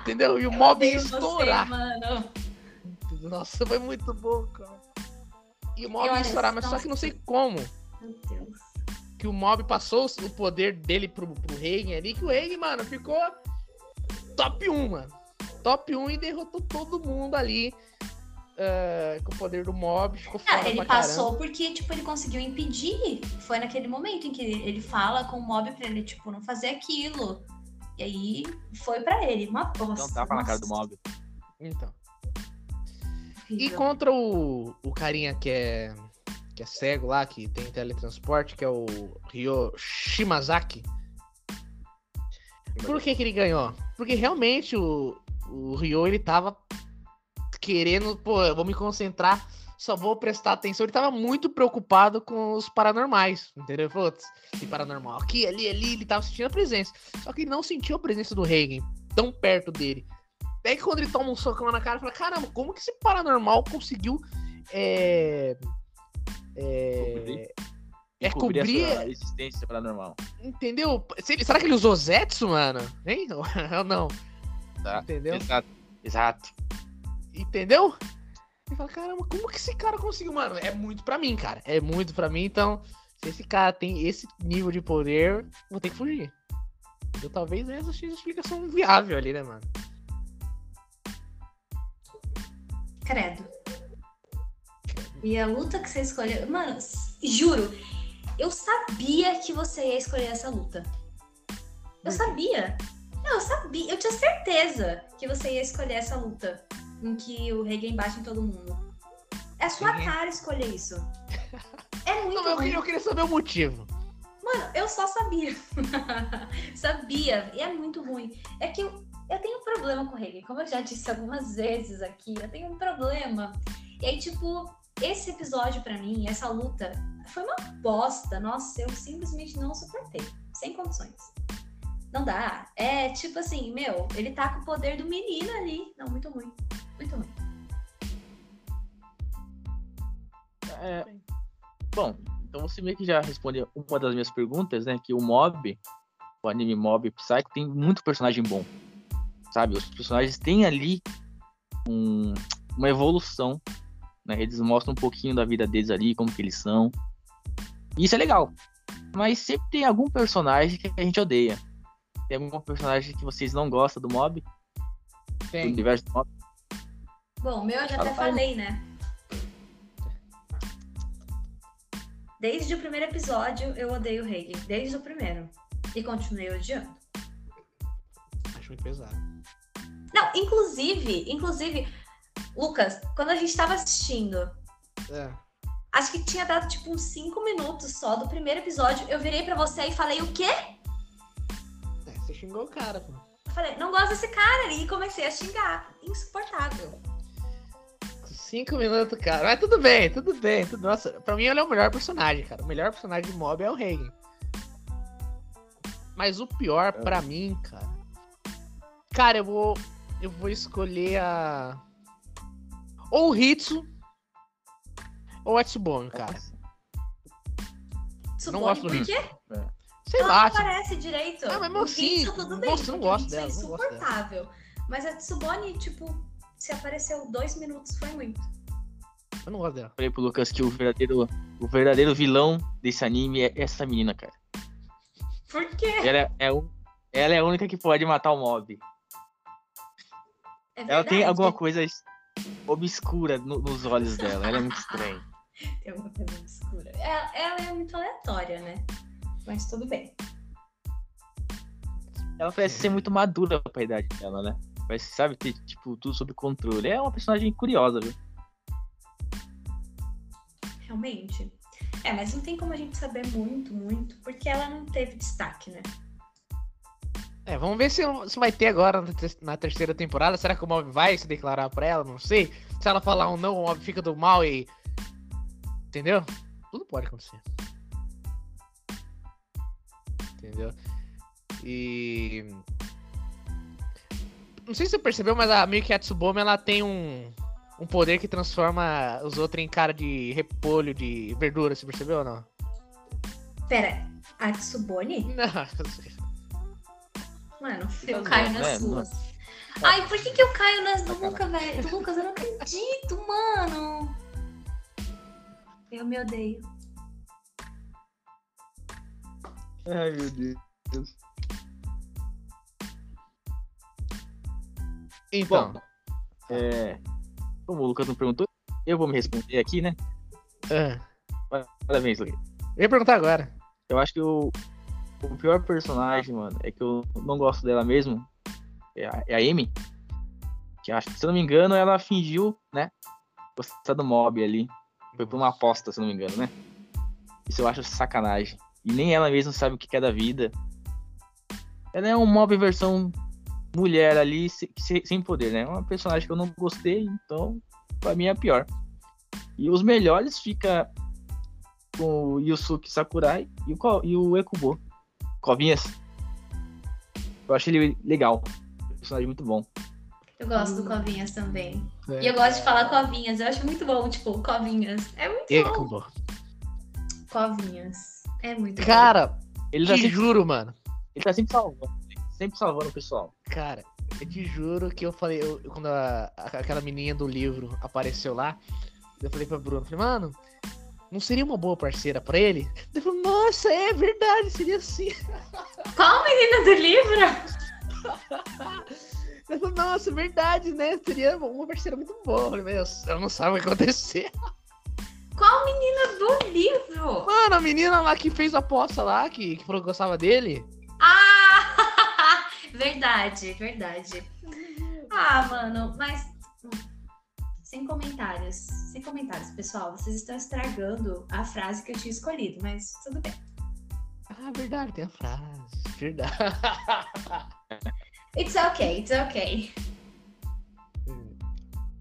Entendeu? E o mob ia estourar. Você, Nossa, foi muito bom, cara. E o mob ia estourar, mas só que não sei como. Meu Deus. Que o mob passou o poder dele pro, pro Reagan ali, que o Reagan, mano, ficou top 1, mano. Top 1 e derrotou todo mundo ali uh, com o poder do mob, ficou ah, foda Ele passou caramba. porque, tipo, ele conseguiu impedir. Foi naquele momento em que ele fala com o mob pra ele, tipo, não fazer aquilo. E aí foi pra ele, uma bosta. Não tapa na cara do mob. Então. E contra o, o carinha que é, que é cego lá, que tem teletransporte, que é o Ryo Shimazaki. Por que, que ele ganhou? Porque realmente o, o Ryo ele tava querendo, pô, eu vou me concentrar, só vou prestar atenção. Ele tava muito preocupado com os paranormais, entendeu? Putz, tem paranormal aqui, ali, ali, ele tava sentindo a presença. Só que ele não sentiu a presença do Reagan tão perto dele. Daí quando ele toma um socão na cara, fala, caramba, como que esse paranormal conseguiu é, é, É cobrir a cobrir- sua existência paranormal. Entendeu? Se- Será que ele usou Zetsu, mano? Hein? Ou não? Tá? Entendeu? Exato. Exato. Entendeu? E fala, caramba, como que esse cara conseguiu, mano? É muito pra mim, cara. É muito pra mim, então, se esse cara tem esse nível de poder, vou ter que fugir. Eu talvez essa seja a explicação viável ali, né, mano? Credo. E a luta que você escolheu. Mano, juro, eu sabia que você ia escolher essa luta. Eu sabia. Não, eu sabia. Eu tinha certeza que você ia escolher essa luta. Em que o Reagan bate em todo mundo. É a sua Sim. cara escolher isso. É muito Não, eu, ruim. queria, eu queria saber o motivo. Mano, eu só sabia. sabia. E é muito ruim. É que eu, eu tenho um problema com o Reagan. Como eu já disse algumas vezes aqui, eu tenho um problema. E aí, tipo, esse episódio pra mim, essa luta, foi uma bosta. Nossa, eu simplesmente não suportei. Sem condições. Não dá. É tipo assim, meu, ele tá com o poder do menino ali. Não, muito ruim. Muito ruim. É, bom, então você meio que já respondeu uma das minhas perguntas, né? Que o Mob, o anime Mob Psycho, tem muito personagem bom. Sabe? Os personagens têm ali um- uma evolução. Né? Eles mostram um pouquinho da vida deles ali, como que eles são. E isso é legal. Mas sempre tem algum personagem que a gente odeia. Tem algum personagem que vocês não gostam do Mob? Do universo do Mob? Bom, o meu eu já até falei, né? Desde o primeiro episódio eu odeio o Reagan. Desde o primeiro. E continuei odiando. Acho muito pesado. Não, inclusive, inclusive, Lucas, quando a gente tava assistindo, É. acho que tinha dado tipo uns 5 minutos só do primeiro episódio, eu virei pra você e falei o quê? É, você xingou o cara, pô. Eu falei, não gosto desse cara ali e comecei a xingar. Insuportável. Cinco minutos, cara. Mas tudo bem, tudo bem. Tudo... Nossa, pra mim ele é o melhor personagem, cara. O melhor personagem de mob é o Reagan. Mas o pior pra mim, cara. Cara, eu vou. Eu vou escolher a. Ou o Hitsu. Ou a Tsubome, cara. Tsubone, gosto do por Hitsu. quê? Sei Ela lá. não tipo, aparece direito. Ah, mas O assim, Hitsu, tudo bem. nossa, eu não o gosto dela, É não dela. insuportável. Mas a Tsubone, tipo, se apareceu dois minutos, foi muito. Eu não gosto dela. Falei pro Lucas que o verdadeiro, o verdadeiro vilão desse anime é essa menina, cara. Por quê? Ela é, é o- ela é a única que pode matar o mob. É Ela tem alguma coisa obscura no- nos olhos dela. Ela é muito estranha. Tem alguma coisa obscura. Ela, ela é muito aleatória, né? Mas tudo bem. Ela parece ser muito madura pra idade dela, né? Parece, sabe, ter, tipo, tudo sob controle. É uma personagem curiosa, viu? Realmente. É, mas não tem como a gente saber muito, muito, porque ela não teve destaque, né? É, vamos ver se, se vai ter agora na ter- na terceira temporada. Será que o Mob vai se declarar pra ela? Não sei. Se ela falar um não, o Mob fica do mal e. Entendeu? Tudo pode acontecer. Entendeu? E. Não sei se você percebeu, mas a Miki Atsubome ela tem um, um poder que transforma os outros em cara de repolho, de verdura. Você percebeu ou não? Pera, a Tsubone? Não, Mano, eu caio nas suas. Ai, por que, que eu caio nas do Lucas, velho? Do Lucas, eu não acredito, mano. Eu me odeio. Ai, meu Deus. Então. Bom, é, como o Lucas não perguntou, eu vou me responder aqui, né? ah, Parabéns, Lucas. eu ia perguntar agora. Eu acho que o, o pior personagem, mano, é que eu não gosto dela mesmo. É a, é a Amy. Que acho se eu não me engano, ela fingiu, né? Gostar do mob ali. Foi por uma aposta, se eu não me engano, né? Isso eu acho sacanagem. E nem ela mesma sabe o que é da vida. Ela é um mob versão mulher ali, se- se- sem poder, né? É uma personagem que eu não gostei, então, pra mim é a pior. E os melhores fica com o Yusuke Sakurai e o, e o Ekubo. Covinhas. Eu acho ele legal. Personagem muito bom. Eu gosto do Covinhas também. É. E eu gosto de falar Covinhas. Eu acho muito bom, tipo, Covinhas. É muito bom. Covinhas. É muito Cara, Ele tá, te juro, mano. ele tá sempre salvando. Sempre salvando o pessoal. Cara, eu te juro que eu falei, eu- quando a- a- aquela menininha do livro apareceu lá, eu falei pra Bruno, falei, mano, não seria uma boa parceira pra ele? Ele falou, nossa, é verdade, seria assim. Qual menina do livro? Ele falou, nossa, verdade, né? Seria uma parceira muito boa. Eu falei, meu eu não sabe o que acontecer. Qual menina do livro? Mano, a menina lá que fez a aposta lá, que, que falou que gostava dele. Ah! verdade, verdade. Ah, mano, mas. Sem comentários. Sem comentários, pessoal. Vocês estão estragando a frase que eu tinha escolhido, mas tudo bem. Ah, verdade, tem a frase. Verdade. It's okay, it's okay.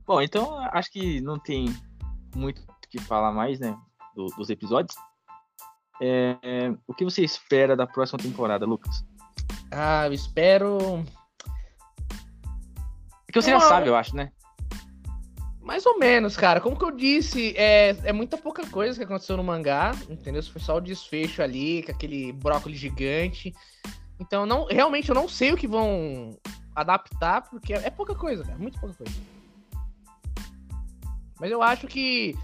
Bom, então acho que não tem muito o que falar mais, né? do- dos episódios. É, é, o que você espera da próxima temporada, Lucas? ah, eu espero. Porque você já sabe, eu acho, né? Mais ou menos, cara. Como que eu disse, é, é muita pouca coisa que aconteceu no mangá, entendeu? Foi só o desfecho ali, com aquele brócolis gigante. Então, não, realmente, eu não sei o que vão adaptar, porque é pouca coisa, cara. Muito pouca coisa. Mas eu acho que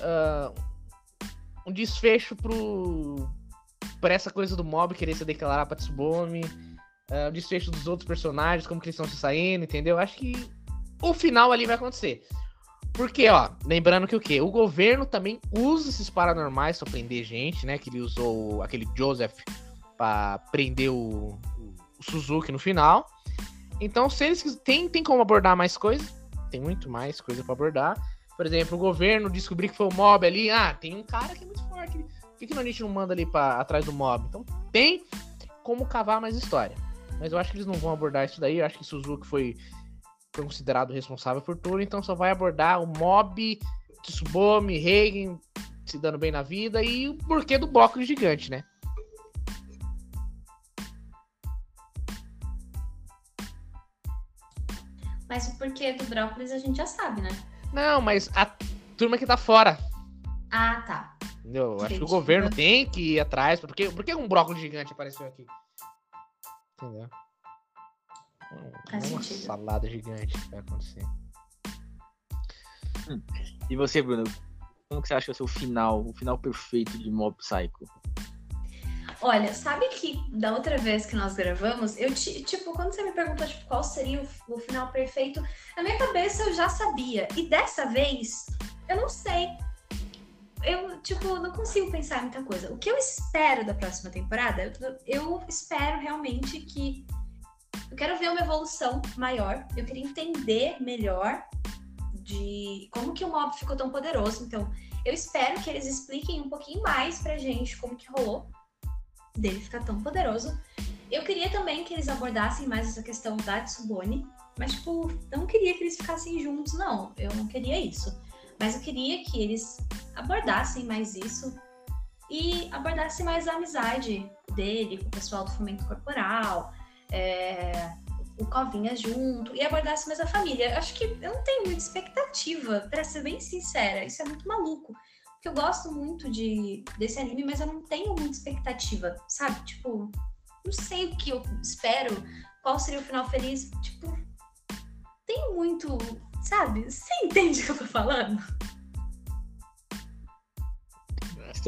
ah, um desfecho pro pra essa coisa do mob querer se declarar pra Tsubome, ah, o desfecho dos outros personagens, como que eles estão se saindo, entendeu? Acho que o final ali vai acontecer. Porque, ó, lembrando que o quê? O governo também usa esses paranormais pra prender gente, né? Que ele usou aquele Joseph pra prender o, o Suzuki no final. Então, se eles tem, tem como abordar mais coisa, tem muito mais coisa pra abordar. Por exemplo, o governo descobrir que foi o mob ali. Ah, tem um cara que é muito forte. Por que, que a gente não manda ali pra, atrás do mob? Então, tem como cavar mais história. Mas eu acho que eles não vão abordar isso daí. Eu acho que Suzuki foi foi considerado responsável por tudo, então só vai abordar o mob, Tsubome, Reigen se dando bem na vida e o porquê do brócolis gigante, né? Mas o porquê do brócolis a gente já sabe, né? Não, mas a turma que tá fora, Ah, tá. entendeu? Eu Acho que o governo tem que ir atrás, porque por que um brócolis gigante apareceu aqui? Entendeu? É uma sentido. salada gigante que vai acontecer. E você, Bruno? Como que você acha que vai ser o final, o final perfeito de Mob Psycho? Olha, sabe que da outra vez que nós gravamos, eu ti- tipo, quando você me perguntou tipo, qual seria o, o final perfeito, na minha cabeça eu já sabia. E dessa vez, eu não sei. Eu, tipo, não consigo pensar em muita coisa. O que eu espero da próxima temporada, eu, eu espero realmente que. Eu quero ver uma evolução maior. Eu queria entender melhor de como que o mob ficou tão poderoso. Então, eu espero que eles expliquem um pouquinho mais pra gente como que rolou dele ficar tão poderoso. Eu queria também que eles abordassem mais essa questão da Tsubone, mas, tipo, não queria que eles ficassem juntos, não. Eu não queria isso. Mas eu queria que eles abordassem mais isso e abordassem mais a amizade dele com o pessoal do Fomento Corporal, é, o Covinha junto, e abordasse mais a família. Acho que eu não tenho muita expectativa, pra ser bem sincera. Isso é muito maluco. Porque eu gosto muito de, desse anime, mas eu não tenho muita expectativa, sabe? Tipo, não sei o que eu espero, qual seria o final feliz. Tipo, tem muito, sabe? Você entende o que eu tô falando?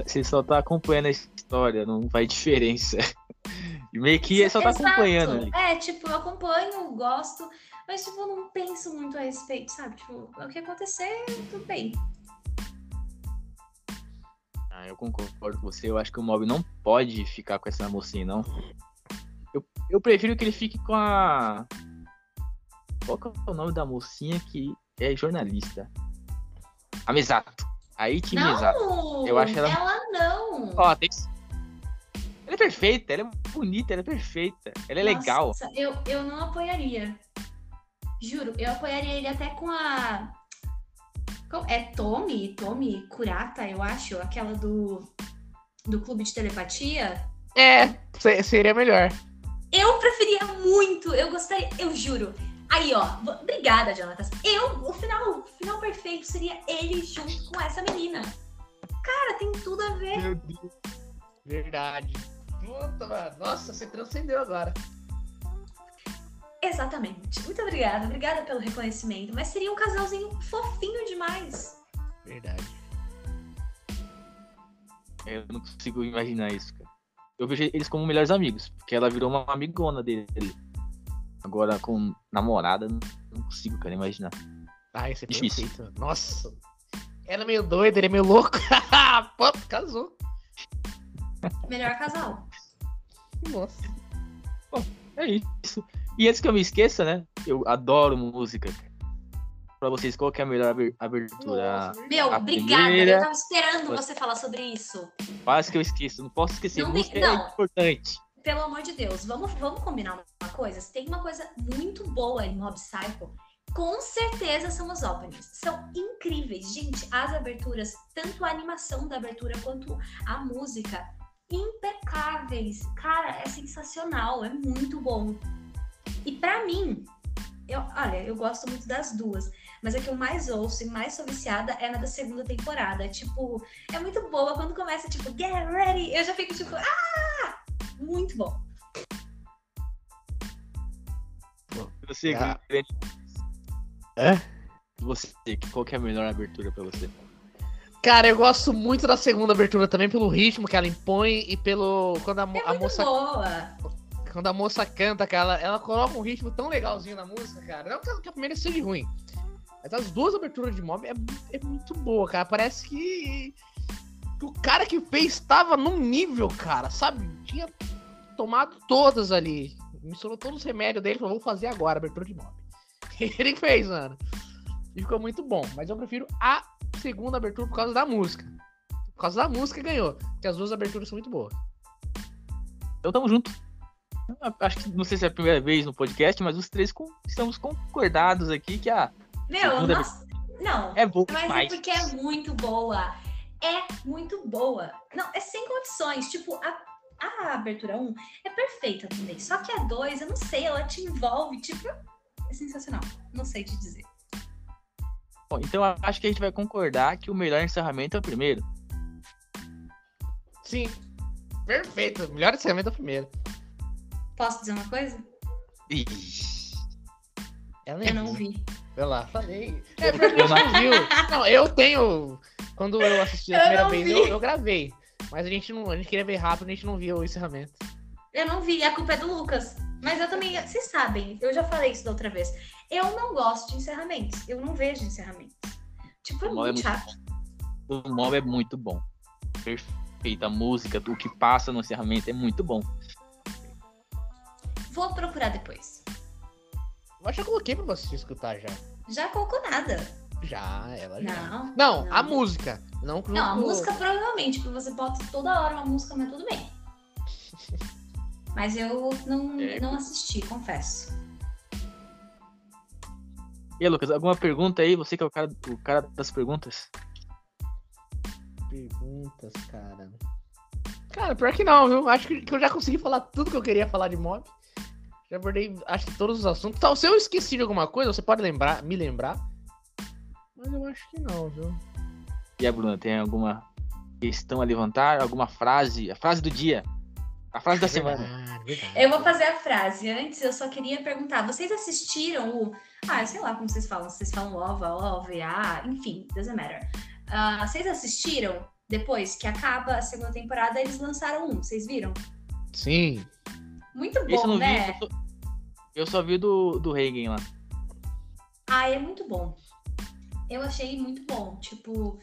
Você só tá acompanhando a história, não faz diferença. E meio que só tá Exato. acompanhando ali. É, tipo, eu acompanho, gosto, mas, tipo, eu não penso muito a respeito, sabe? Tipo, o que acontecer, tudo bem. Ah, eu concordo com você. Eu acho que o Mob não pode ficar com essa mocinha, não. Eu, eu prefiro que ele fique com a. Qual que é o nome da mocinha que é jornalista? A Misato. Aí tinha Misato. Não! Eu acho ela- Ela não! Ó, tem que- Ela é perfeita, ela é bonita, ela é perfeita. Ela é legal. Nossa, eu, eu não apoiaria. Juro, eu apoiaria ele até com a. É Tommy? Tommy Kurata, eu acho, aquela do. do clube de telepatia. É, se- seria melhor. Eu preferia muito, eu gostaria, eu juro. Aí, ó, obrigada, Jonatas. Eu, o final, o final perfeito seria ele junto com essa menina. Cara, tem tudo a ver. Meu Deus. Verdade. Puta, mano. Nossa, você transcendeu agora. Exatamente. Muito obrigada. Obrigada pelo reconhecimento. Mas seria um casalzinho fofinho demais. Verdade. Eu não consigo imaginar isso, cara. Eu vejo eles como melhores amigos, porque ela virou uma amigona dele. Agora com namorada, não consigo, cara, imaginar. Ah, esse é Difícil. perfeito. Nossa. Ela é meio doida, ele é meio louco. Pô, casou. Melhor casal. Nossa. É isso. E antes que eu me esqueça, né? Eu adoro música. Pra vocês, qual que é a melhor aber- abertura? Nossa, Meu, A obrigada. primeira- Eu tava esperando você falar sobre isso. Quase que eu esqueço. Não posso esquecer. Não música não. é importante. Pelo amor de Deus, vamos, vamos combinar uma coisa? Se tem uma coisa muito boa em Mob Psycho, com certeza são os openings. São incríveis. Gente, as aberturas, tanto a animação da abertura quanto a música, impecáveis. Cara, é sensacional, é muito bom. E pra mim, eu, olha, eu gosto muito das duas, mas a que eu mais ouço e mais sou viciada é na da segunda temporada. Tipo, é muito boa quando começa, tipo, get ready. Eu já fico tipo, ah! Muito bom. Você, Ah. É? Você, qual que é a melhor abertura pra você? Cara, eu gosto muito da segunda abertura também pelo ritmo que ela impõe e pelo. Quando a, mo- É a moça. boa. Quando a moça canta, cara, ela, ela coloca um ritmo tão legalzinho na música, cara. Não que a- primeira seja ruim. Mas as duas aberturas de mob é, é muito boa, cara. Parece que, o cara que fez estava num nível, cara, sabe? Tinha tomado todas ali. Misturou todos os remédios dele falou, vou fazer agora a abertura de mob. Ele fez, mano. E ficou muito bom. Mas eu prefiro a segunda abertura por causa da música. Por causa da música ganhou. Porque as duas aberturas são muito boas. Então tamo junto. Acho que não sei se é a primeira vez no podcast, mas os três com- estamos concordados aqui que a Meu, Segunda nossa. Não. é boa Mas é demais. porque é muito boa. É muito boa. Não, é sem condições. Tipo, a, a abertura 1 é perfeita também. Só que a 2, eu não sei, ela te envolve. Tipo, é sensacional. Não sei te dizer. Bom, então eu acho que a gente vai concordar que o melhor encerramento é o primeiro. Sim. Perfeito. Melhor encerramento é o primeiro. Posso dizer uma coisa? Ixi. Ela Eu não vi. Vai lá, falei. É, porque gente não viu. Não, eu tenho. Quando eu assisti a Eu primeira vez, eu, eu gravei. Mas a gente não. A gente queria ver rápido, a gente não viu o encerramento. Eu não vi, a culpa é do Lucas. Mas eu também, vocês sabem, eu já falei isso da outra vez. Eu não gosto de encerramentos. Eu não vejo encerramentos. Tipo, é O é muito muito chato. O mob é muito bom. Perfeito. A música, o que passa no encerramento é muito bom. Vou procurar depois. Eu acho que eu coloquei pra você escutar já. Já colocou nada. Já, ela já. Não. Não, a Não. música. Não, Não, a no- música provavelmente, porque você bota toda hora uma música, mas tudo bem. Mas eu não, É. não assisti, confesso. E aí, Lucas, alguma pergunta aí? Você que é o cara, o cara das perguntas? Perguntas, cara. Cara, pior que não, viu? Acho que, eu já consegui falar tudo que eu queria falar de mob. Já abordei, acho que todos os assuntos. Tal, se eu esqueci de alguma coisa, você pode lembrar, me lembrar. Mas eu acho que não, viu? E a Bruna, tem alguma questão a levantar? Alguma frase? A frase do dia? A frase da semana? Verdade, verdade. Eu vou fazer a frase. Antes, eu só queria perguntar: vocês assistiram o. Ah, eu sei lá como vocês falam. Vocês falam OVA, OVA, enfim, doesn't matter. Ah, vocês assistiram depois que acaba a segunda temporada? Eles lançaram um, vocês viram? Sim. Muito Esse eu bom, não vi, né? eu só, eu só vi do, do Reagan lá. Ah, é muito bom. Eu achei muito bom. Tipo,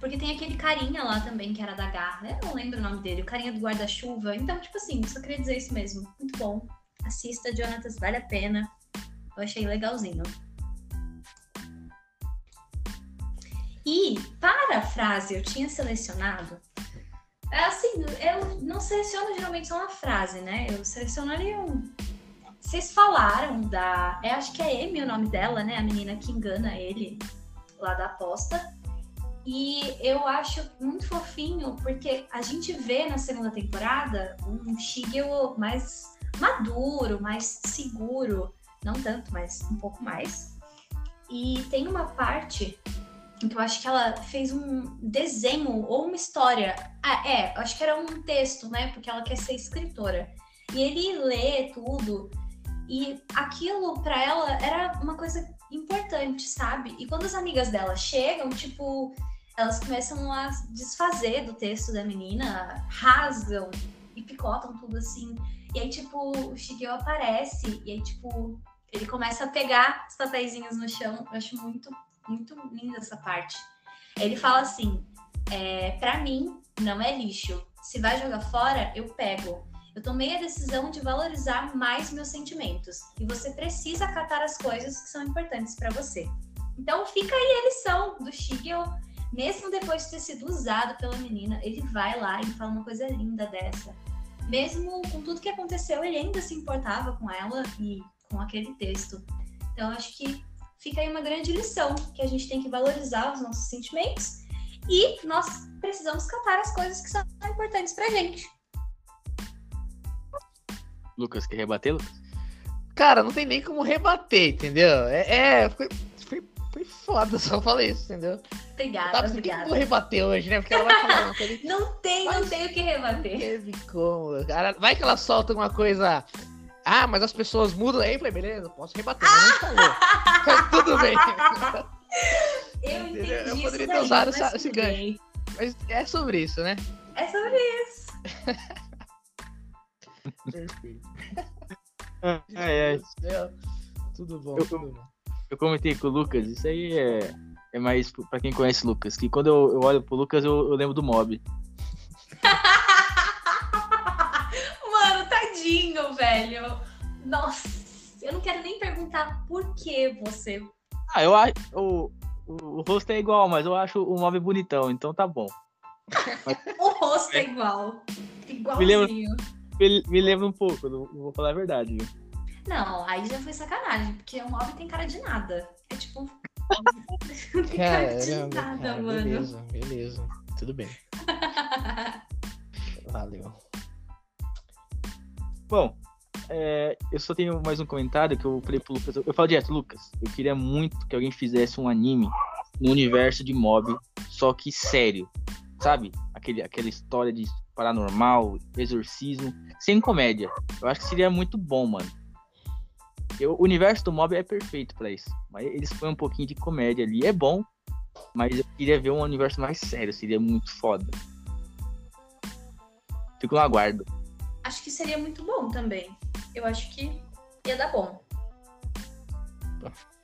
porque tem aquele carinha lá também que era da Garra. Eu não lembro o nome dele, o carinha do guarda-chuva. Então, tipo assim, só queria dizer isso mesmo. Muito bom. Assista, Jonatas, vale a pena. Eu achei legalzinho. E para a frase, eu tinha selecionado. é Assim, eu não seleciono geralmente só uma frase, né? Eu selecionaria um, vocês falaram da. Eu acho que é Amy o nome dela, né? A menina que engana ele lá da aposta. E eu acho muito fofinho, porque a gente vê na segunda temporada um Shigeo mais maduro, mais seguro. Não tanto, mas um pouco mais. E tem uma parte que eu acho que ela fez um desenho ou uma história. Ah, é, eu acho que era um texto, né? Porque ela quer ser escritora. E ele lê tudo. E aquilo para ela era uma coisa importante, sabe? E quando as amigas dela chegam, tipo, elas começam a desfazer do texto da menina, rasgam e picotam tudo assim. E aí, tipo, o Shigeo aparece e aí, tipo, ele começa a pegar os papeizinhos no chão. Eu acho muito, muito linda essa parte. Ele fala assim: é, para mim, não é lixo. Se vai jogar fora, eu pego. Eu tomei a decisão de valorizar mais meus sentimentos e você precisa acatar as coisas que são importantes para você. Então fica aí a lição do Shigeo, mesmo depois de ter sido usado pela menina, ele vai lá e fala uma coisa linda dessa. Mesmo com tudo que aconteceu, ele ainda se importava com ela e com aquele texto. Então acho que fica aí uma grande lição que a gente tem que valorizar os nossos sentimentos e nós precisamos catar as coisas que são importantes pra gente. Lucas, quer rebater, Lucas? Cara, não tem nem como rebater, entendeu? É, é foi, foda, só falei isso, entendeu? Obrigada, Tá, por que eu obrigada. vou rebater hoje, né? Porque ela vai falar uma coisa Não tem, não tem o que não rebater. teve como. Cara, vai que ela solta alguma coisa. Ah, mas as pessoas mudam aí. Eu falei, beleza, posso rebater, mas não falou. Mas tudo bem. Eu entendi Eu isso poderia ter usado mas essa- esse gancho. bem. Mas é sobre isso, né? É sobre isso. Perfeito. É, é. É, Tudo bom, Eu- tudo bom. Eu comentei com o Lucas, isso aí é, é mais pra quem conhece o Lucas, que quando eu, eu olho pro Lucas, eu, eu lembro do Mob. Mano, tadinho, velho. Nossa, eu não quero nem perguntar por que você. Ah, eu acho. O, o, o rosto é igual, mas eu acho o Mob bonitão, então tá bom. O rosto é igual. Me lembra- Igualzinho. Me, me lembra um pouco, vou falar a verdade, viu? Não, aí já foi sacanagem, porque o mob tem cara de nada. É tipo. não tem cara de nada, cara, mano. beleza, beleza. Tudo bem. Valeu. Bom, é, eu só tenho mais um comentário que eu falei pro Lucas. Eu falo direto, Lucas, eu queria muito que alguém fizesse um anime no universo de mob, só que sério. Sabe? Aquele, aquela história de paranormal, exorcismo, sem comédia. Eu acho que seria muito bom, mano. Eu, o universo do mob é perfeito pra isso. Mas eles põem um pouquinho de comédia ali. É bom, mas eu queria ver um universo mais sério. Seria muito foda. Fico no aguardo. Acho que seria muito bom também. Eu acho que ia dar bom.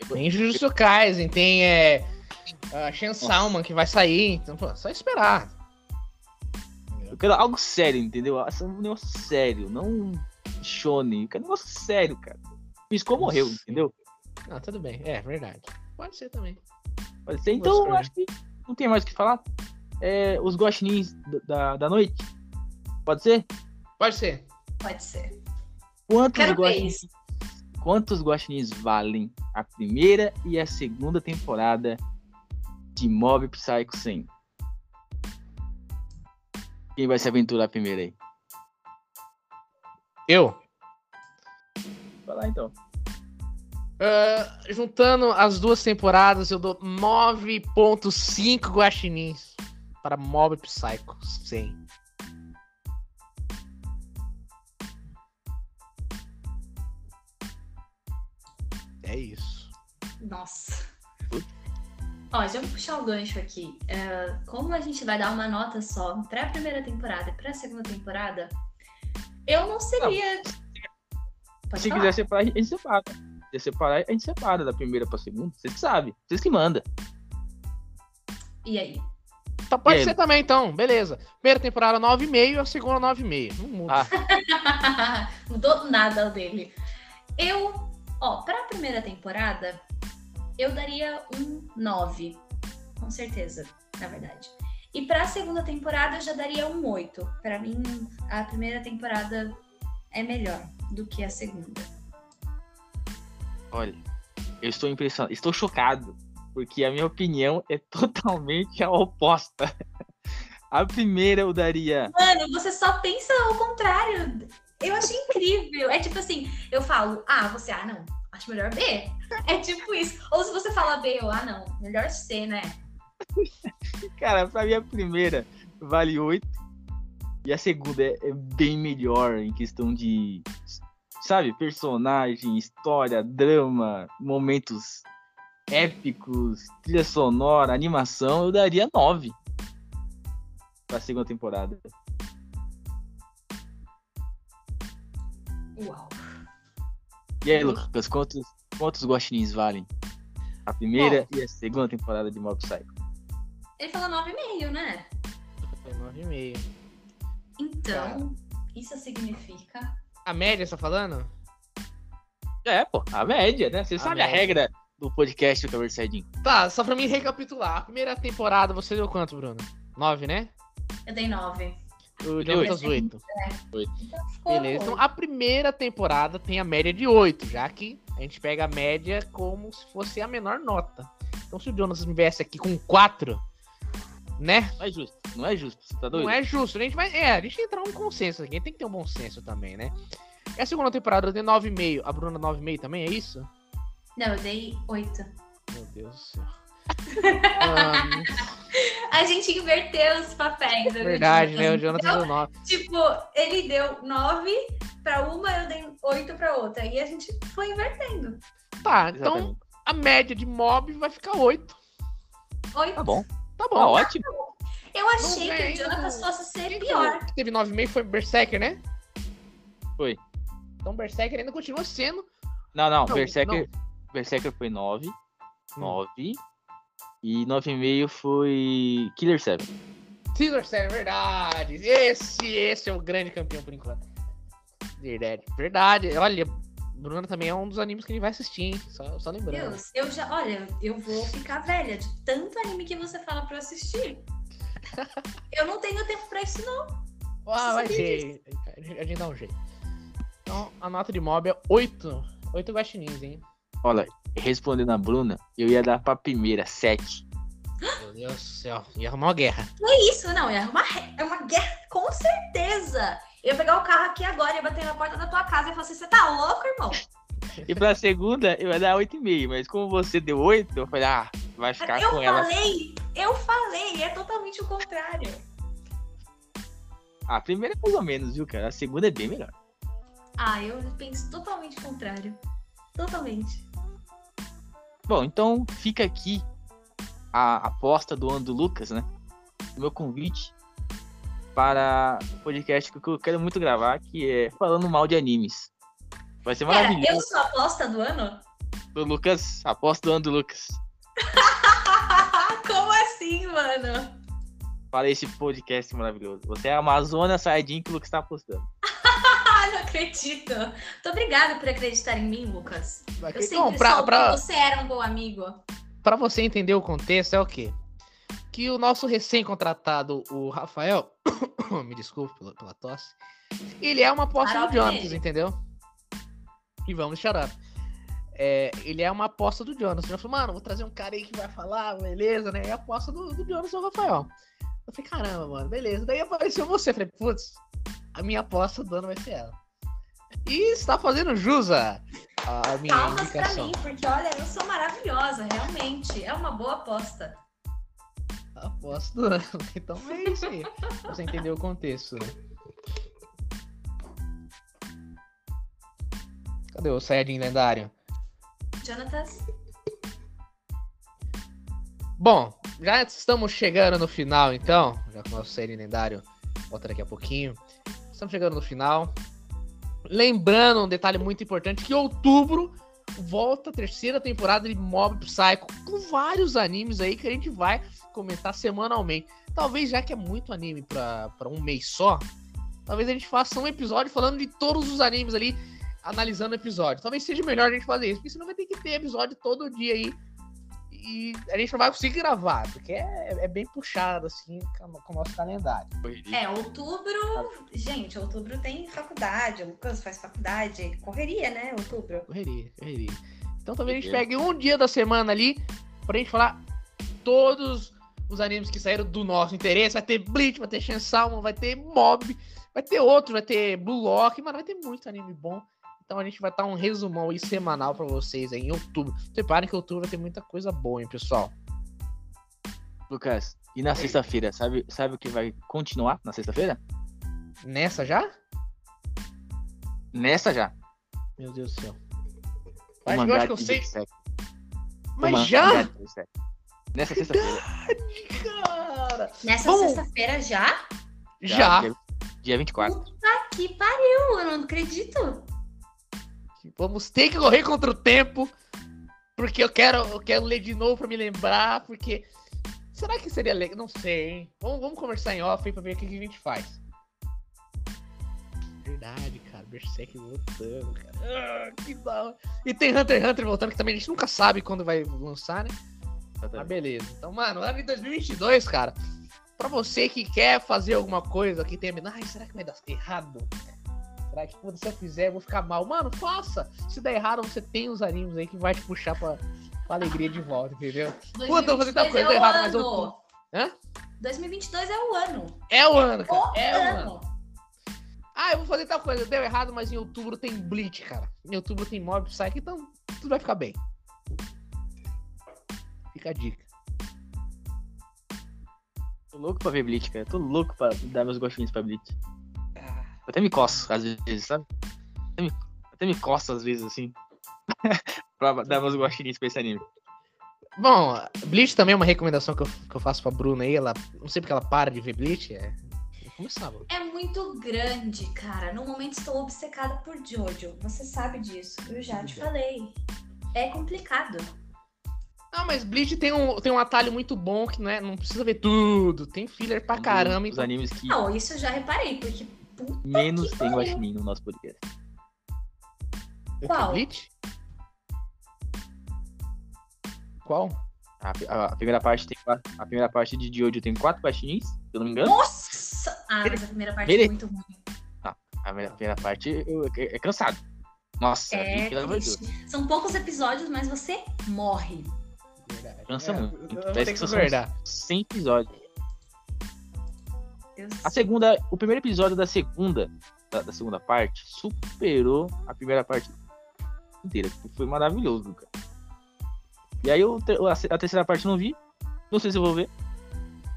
Tem Jujutsu Kaisen, tem é, a Shen Salman que vai sair. Então, pô, só esperar. Eu quero algo sério, entendeu? Essa é um negócio sério, não um shonen. Eu quero um negócio sério, cara. Piscou, morreu, entendeu? Ah, tudo bem. É, verdade. Pode ser também. Pode ser. Então, eu Nossa, acho que não tem mais o que falar. É, os guaxinins da, da, noite. Pode ser? Pode ser. Pode ser. Quantos Quero ver guaxinins, quantos guaxinins valem a primeira e a segunda temporada de Mob Psycho 100? Quem vai se aventurar primeiro aí? Eu. Vai lá então. Ah, juntando as duas temporadas, eu dou 9.5 guaxinins para Mob Psycho 100. É isso. Nossa. Ó, já vou puxar o gancho aqui. É, como a gente vai dar uma nota só pra primeira temporada e pra segunda temporada, eu não seria. Pode Se falar. quiser separar, a gente separa. Se quiser separar, a gente separa da primeira pra segunda. Vocês que sabem. Vocês que mandam. E aí? Então pode E aí? ser também, então. Beleza. Primeira temporada 9,5 a segunda 9,5. Não muda. Ah. Mudou nada dele. Eu, ó, pra primeira temporada, eu daria um 9. Com certeza, na verdade. E pra segunda temporada, eu já daria um 8. Pra mim, a primeira temporada é melhor do que a segunda. Olha, eu estou impressionado. Estou chocado. Porque a minha opinião é totalmente a oposta. A primeira eu daria. Mano, você só pensa ao contrário. Eu achei incrível. É tipo assim, eu falo, ah, você, ah, não, acho melhor B. É tipo isso. Ou se você fala B, eu, ah, não, melhor C, né? Cara, pra mim a primeira vale 8. E a segunda é, é bem melhor em questão de. Sabe, personagem, história, drama, momentos épicos, trilha sonora, animação. Eu daria 9 pra segunda temporada. Uau. E aí, Lucas, quantos, quantos guaxinins valem? A primeira e a segunda temporada de Mob Psycho. Ele falou 9,5, né? Foi 9,5. Então, isso significa. A média, você tá falando? É, pô, a média, né? Você A sabe a média. regra do podcast do Conversadinho. Tá, só pra mim recapitular. A primeira temporada você deu quanto, Bruno? 9, né? Eu dei 9. O dei Jonathan 8. Então ficou. Beleza. Então a primeira temporada tem a média de 8, já que a gente pega a média como se fosse a menor nota. Então se o Jonas viesse aqui com 4, né? Não é justo, não é justo. Você tá doido? Não é justo. A gente vai. É, a gente tem que entrar num consenso aqui. Tem que ter um bom senso também, né? E a segunda temporada eu dei 9,5. A Bruna 9,5 também, é isso? Não, eu dei 8. Meu Deus do céu. Ahn, A gente inverteu os papéis. eu verdade, né? O Jonathan deu 9. Tipo, ele deu 9 pra uma, eu dei 8 pra outra. E a gente foi invertendo. Tá, então Exatamente. a média de mob vai ficar 8. 8. Tá bom, Tá bom. tá ótimo. Eu achei Não que vem, o Jonathan não. fosse ser pior. que teve 9,5 foi Berserker, né? Foi. Então Berserker ainda continua sendo. Não, não, Não, Berserker, Berserker foi 9, Hum. 9. E 9,5 foi Killer 7. Killer 7, verdade. Esse, esse é o grande campeão por enquanto. Verdade. Verdade. Olha, Bruna também é um dos animes que a gente vai assistir, hein? Só, só lembrando. Deus, eu já. Olha, eu vou ficar velha de tanto anime que você fala pra eu assistir. Eu não tenho tempo pra isso, não. Ah, vai ser. A gente, dá um jeito. Então, a nota de mob é 8. 8 guaxinins, hein? Olha, respondendo a Bruna, eu ia dar pra primeira 7. Meu Deus do céu. Ia arrumar uma guerra. É isso, não. É uma, re- é uma guerra, com certeza. Eu ia pegar o carro aqui agora e ia bater na porta da tua casa e falar assim: você tá louco, irmão? E pra segunda, eu ia dar 8,5. Mas como você deu 8, eu falei, ah, vai ficar eu com ela. falei, eu falei, é totalmente o contrário. A primeira é mais ou menos, viu, cara? A segunda é bem melhor. Ah, eu penso totalmente o contrário. Totalmente. Bom, então fica aqui a aposta do ano do Lucas, né? O meu convite para o podcast que eu quero muito gravar, que é falando mal de animes. Vai ser Pera, eu maravilhoso. sou a aposta do ano? Do Lucas, aposta do ano do Lucas. Como assim, mano? Para esse podcast maravilhoso. Você é a Amazônia Sardinha que o Lucas está apostando. Não acredito. Muito obrigada por acreditar em mim, Lucas. Eu sempre Então, pra, soube pra, que você era um bom amigo. pra você entender o contexto, é o quê? Que o nosso recém-contratado, o Rafael, me desculpe pela, pela tosse, ele é uma aposta do Jonas, entendeu? E vamos chorar. É, ele é uma aposta do Jonas. Eu falei, mano, vou trazer um cara aí que vai falar, beleza, né? É a aposta do, do Jonas e do Rafael. Eu falei, caramba, mano, beleza. Daí apareceu você. Falei, putz, a minha aposta do ano vai ser ela. E está fazendo jus a, a minha Palmas pra indicação. mim, porque olha, eu sou maravilhosa, realmente. É uma boa aposta. Aposto. Então é isso aí. pra você entender o contexto. né? Cadê o Saiyajin lendário? Jonatas? Bom, já estamos chegando no final, então. Já que o nosso Saiyajin lendário volta daqui a pouquinho. Estamos chegando no final. Lembrando um detalhe muito importante: que outubro volta a terceira temporada de Mob Psycho com vários animes aí que a gente vai comentar semanalmente. Talvez já que é muito anime pra um mês só, talvez a gente faça um episódio falando de todos os animes ali, analisando o episódio. Talvez seja melhor a gente fazer isso, porque senão vai ter que ter episódio todo dia aí. E a gente não vai conseguir gravar, porque é, é bem puxado, assim, com com o nosso calendário. É, outubro. Gente, outubro tem faculdade. O Lucas faz faculdade. Correria, né? Outubro. Correria, correria. Então talvez a gente pegue um dia da semana ali pra gente falar todos os animes que saíram do nosso interesse. Vai ter Bleach, vai ter Shensalman, vai ter Mob, vai ter outro, vai ter Blue Lock, mano, vai ter muito anime bom. Então a gente vai estar um resumão aí semanal pra vocês aí em outubro. Preparem que outubro vai ter muita coisa boa, hein, pessoal. Lucas, e na sexta-feira, sabe, sabe o que vai continuar na sexta-feira? Nessa já? Nessa já. Meu Deus do céu. Mas eu acho que eu sei. Mas já? Nessa sexta-feira. Cara. Nessa Vamos- sexta-feira já? Já. Dia, dia 24. Puta que pariu, eu não acredito. Vamos ter que correr contra o tempo. Porque eu quero, eu quero ler de novo pra me lembrar. Porque. Será que seria legal? Não sei, hein? Vamos, vamos conversar em off aí pra ver o que, que a gente faz. Verdade, cara. Berserk voltando, cara. Ah, que da. E tem Hunter x Hunter voltando, que também a gente nunca sabe quando vai lançar, né? Ah, beleza. Então, mano, ano de 2022, cara. Pra você que quer fazer alguma coisa que tenha. Ai, será que vai dar errado? Que quando se eu fizer, eu vou ficar mal? Mano, faça! Se der errado, você tem os animes aí que vai te puxar pra, pra alegria de volta, entendeu? Puta, eu vou fazer tal 2022 coisa é o errada, mas eu- ano. Hã? 2022 é o ano. É o ano, O cara. É o ano. ano. Ah, eu vou fazer tal coisa. Deu errado, mas em outubro tem Bleach, cara. Em outubro tem Mob Psyche, então tudo vai ficar bem. Fica a dica. Tô louco pra ver Bleach, cara. Tô louco pra dar meus gostinhos pra Bleach. Eu até me coço, às vezes, sabe? Até me, até me coço, às vezes, assim. pra dar meus gostinhos pra esse anime. Bom, Bleach também é uma recomendação que eu, que eu faço pra Bruna aí. Ela, não sei porque ela para de ver Bleach. É. É muito grande, cara. No momento estou obcecada por Jojo. Você sabe disso. Eu já te falei. É complicado. Ah, mas Bleach tem um, tem um atalho muito bom que não, é, não precisa ver tudo. Tem filler pra caramba. Os Então... animes que Não, isso eu já reparei, porque. Puta menos tem pariu. guaxinim no nosso podcast. Qual? Bleach? Qual? A, a- a primeira parte tem a primeira parte de Jojo tem quatro guaxinins, se eu não me engano. Nossa! Ah, mas a primeira parte Ele- é muito ruim. A primeira, a primeira parte eu- é, é cansado. Nossa, É. São poucos episódios, mas você morre. Verdade. Cansa É, muito. eu- eu Parece que que são concordar. 100 episódios. A segunda, o primeiro episódio da segunda, da, da segunda parte, superou a primeira parte inteira. que Foi maravilhoso, cara. E aí eu, te- a, a terceira parte eu não vi. Não sei se eu vou ver.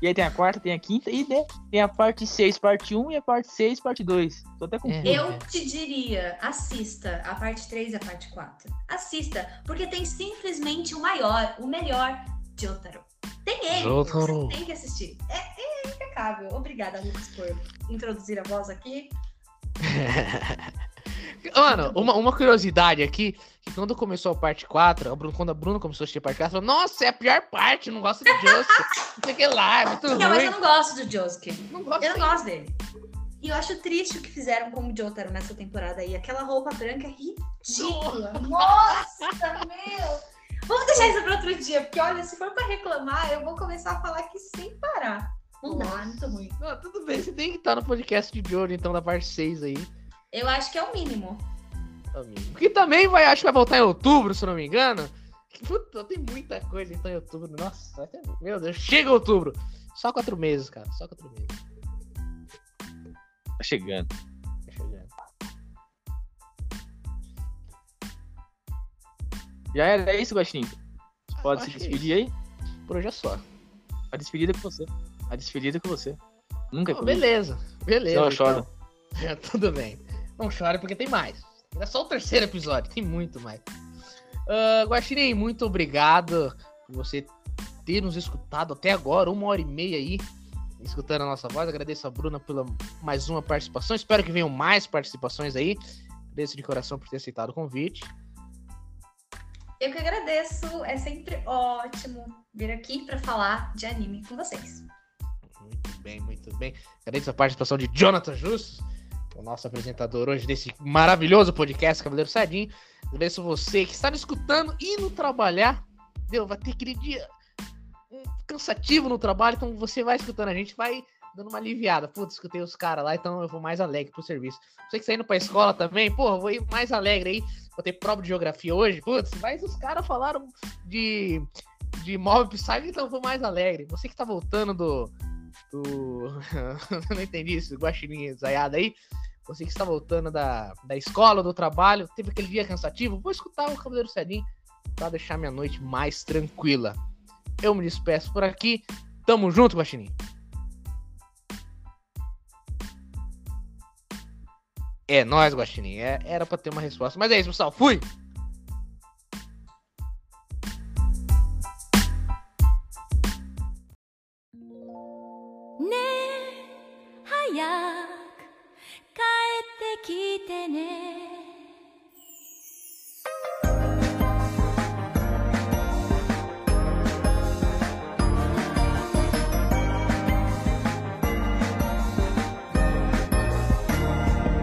E aí tem a quarta, tem a quinta e né, tem a parte 6, parte 1 e a parte 6, parte 2. Tô até confuso. Eu te diria, assista a parte 3 e a parte 4. Assista, porque tem simplesmente o maior, o melhor Jotaro. Tem ele, Jotaro. você tem que assistir. É, é impecável. Obrigada, Lucas, por introduzir a voz aqui. Mano, uma, uma curiosidade aqui, que quando começou a parte 4, a Bruno- quando a Bruna começou a assistir a parte 4, ela falou, nossa, é a pior parte, não gosto de Josuke. não sei o que lá, é muito Não, mas ruim. eu não gosto do Josuke. Não gosto Eu não gosto dele. E eu acho triste o que fizeram com o Jotaro nessa temporada aí. Aquela roupa branca é ridícula. Nossa, meu! Vamos deixar isso para outro dia, porque olha, se for para reclamar, eu vou começar a falar aqui sem parar. Não dá, é muito ruim. Não, tudo bem, você tem que estar no podcast de Jojo, então, da parte 6 aí. Eu acho que é o mínimo. amigo. Que também vai, acho que vai voltar em outubro, se eu não me engano. Puta, tem muita coisa então em outubro. Nossa, meu Deus, chega outubro. Só quatro meses, cara. Só quatro meses. Tá chegando. Tá chegando. Já era é isso, Guaxinim. Pode acho se é despedir aí? Por hoje é só. A despedida é com você. A despedida é com você. Nunca é comigo. beleza, beleza. Não, eu choro. então. É, tudo bem. Não chore porque tem mais. É só o terceiro episódio, tem muito mais. Uh, Guaxinim, muito obrigado por você ter nos escutado até agora, uma hora e meia aí, escutando a nossa voz. Agradeço a Bruna pela mais uma participação. Espero que venham mais participações aí. Agradeço de coração por ter aceitado o convite. Eu que agradeço. É sempre ótimo vir aqui para falar de anime com vocês. Muito bem, muito bem. Agradeço a participação de Jonathan Justus, o nosso apresentador hoje desse maravilhoso podcast Cavaleiro Sadinho. Agradeço você que está nos escutando e no trabalhar. Deu, vai ter aquele dia cansativo no trabalho, então você vai escutando a gente, vai dando uma aliviada. Putz, escutei os caras lá, então eu vou mais alegre pro serviço. Você que está indo pra escola também, porra, vou ir mais alegre aí. Vou ter prova de geografia hoje. Putz, mas os caras falaram de, de Mob Psyche, então eu vou mais alegre. Você que tá voltando do. Do. não entendi isso, guaxinim zaiada aí. Você que está voltando da, da escola, do trabalho, teve aquele dia cansativo, vou escutar o Cavaleiro Cedinho pra deixar minha noite mais tranquila. Eu me despeço por aqui. Tamo junto, Guaxinim. É nóis, Guaxinim. É, era pra ter uma resposta. Mas é isso, pessoal. Fui! 来てね。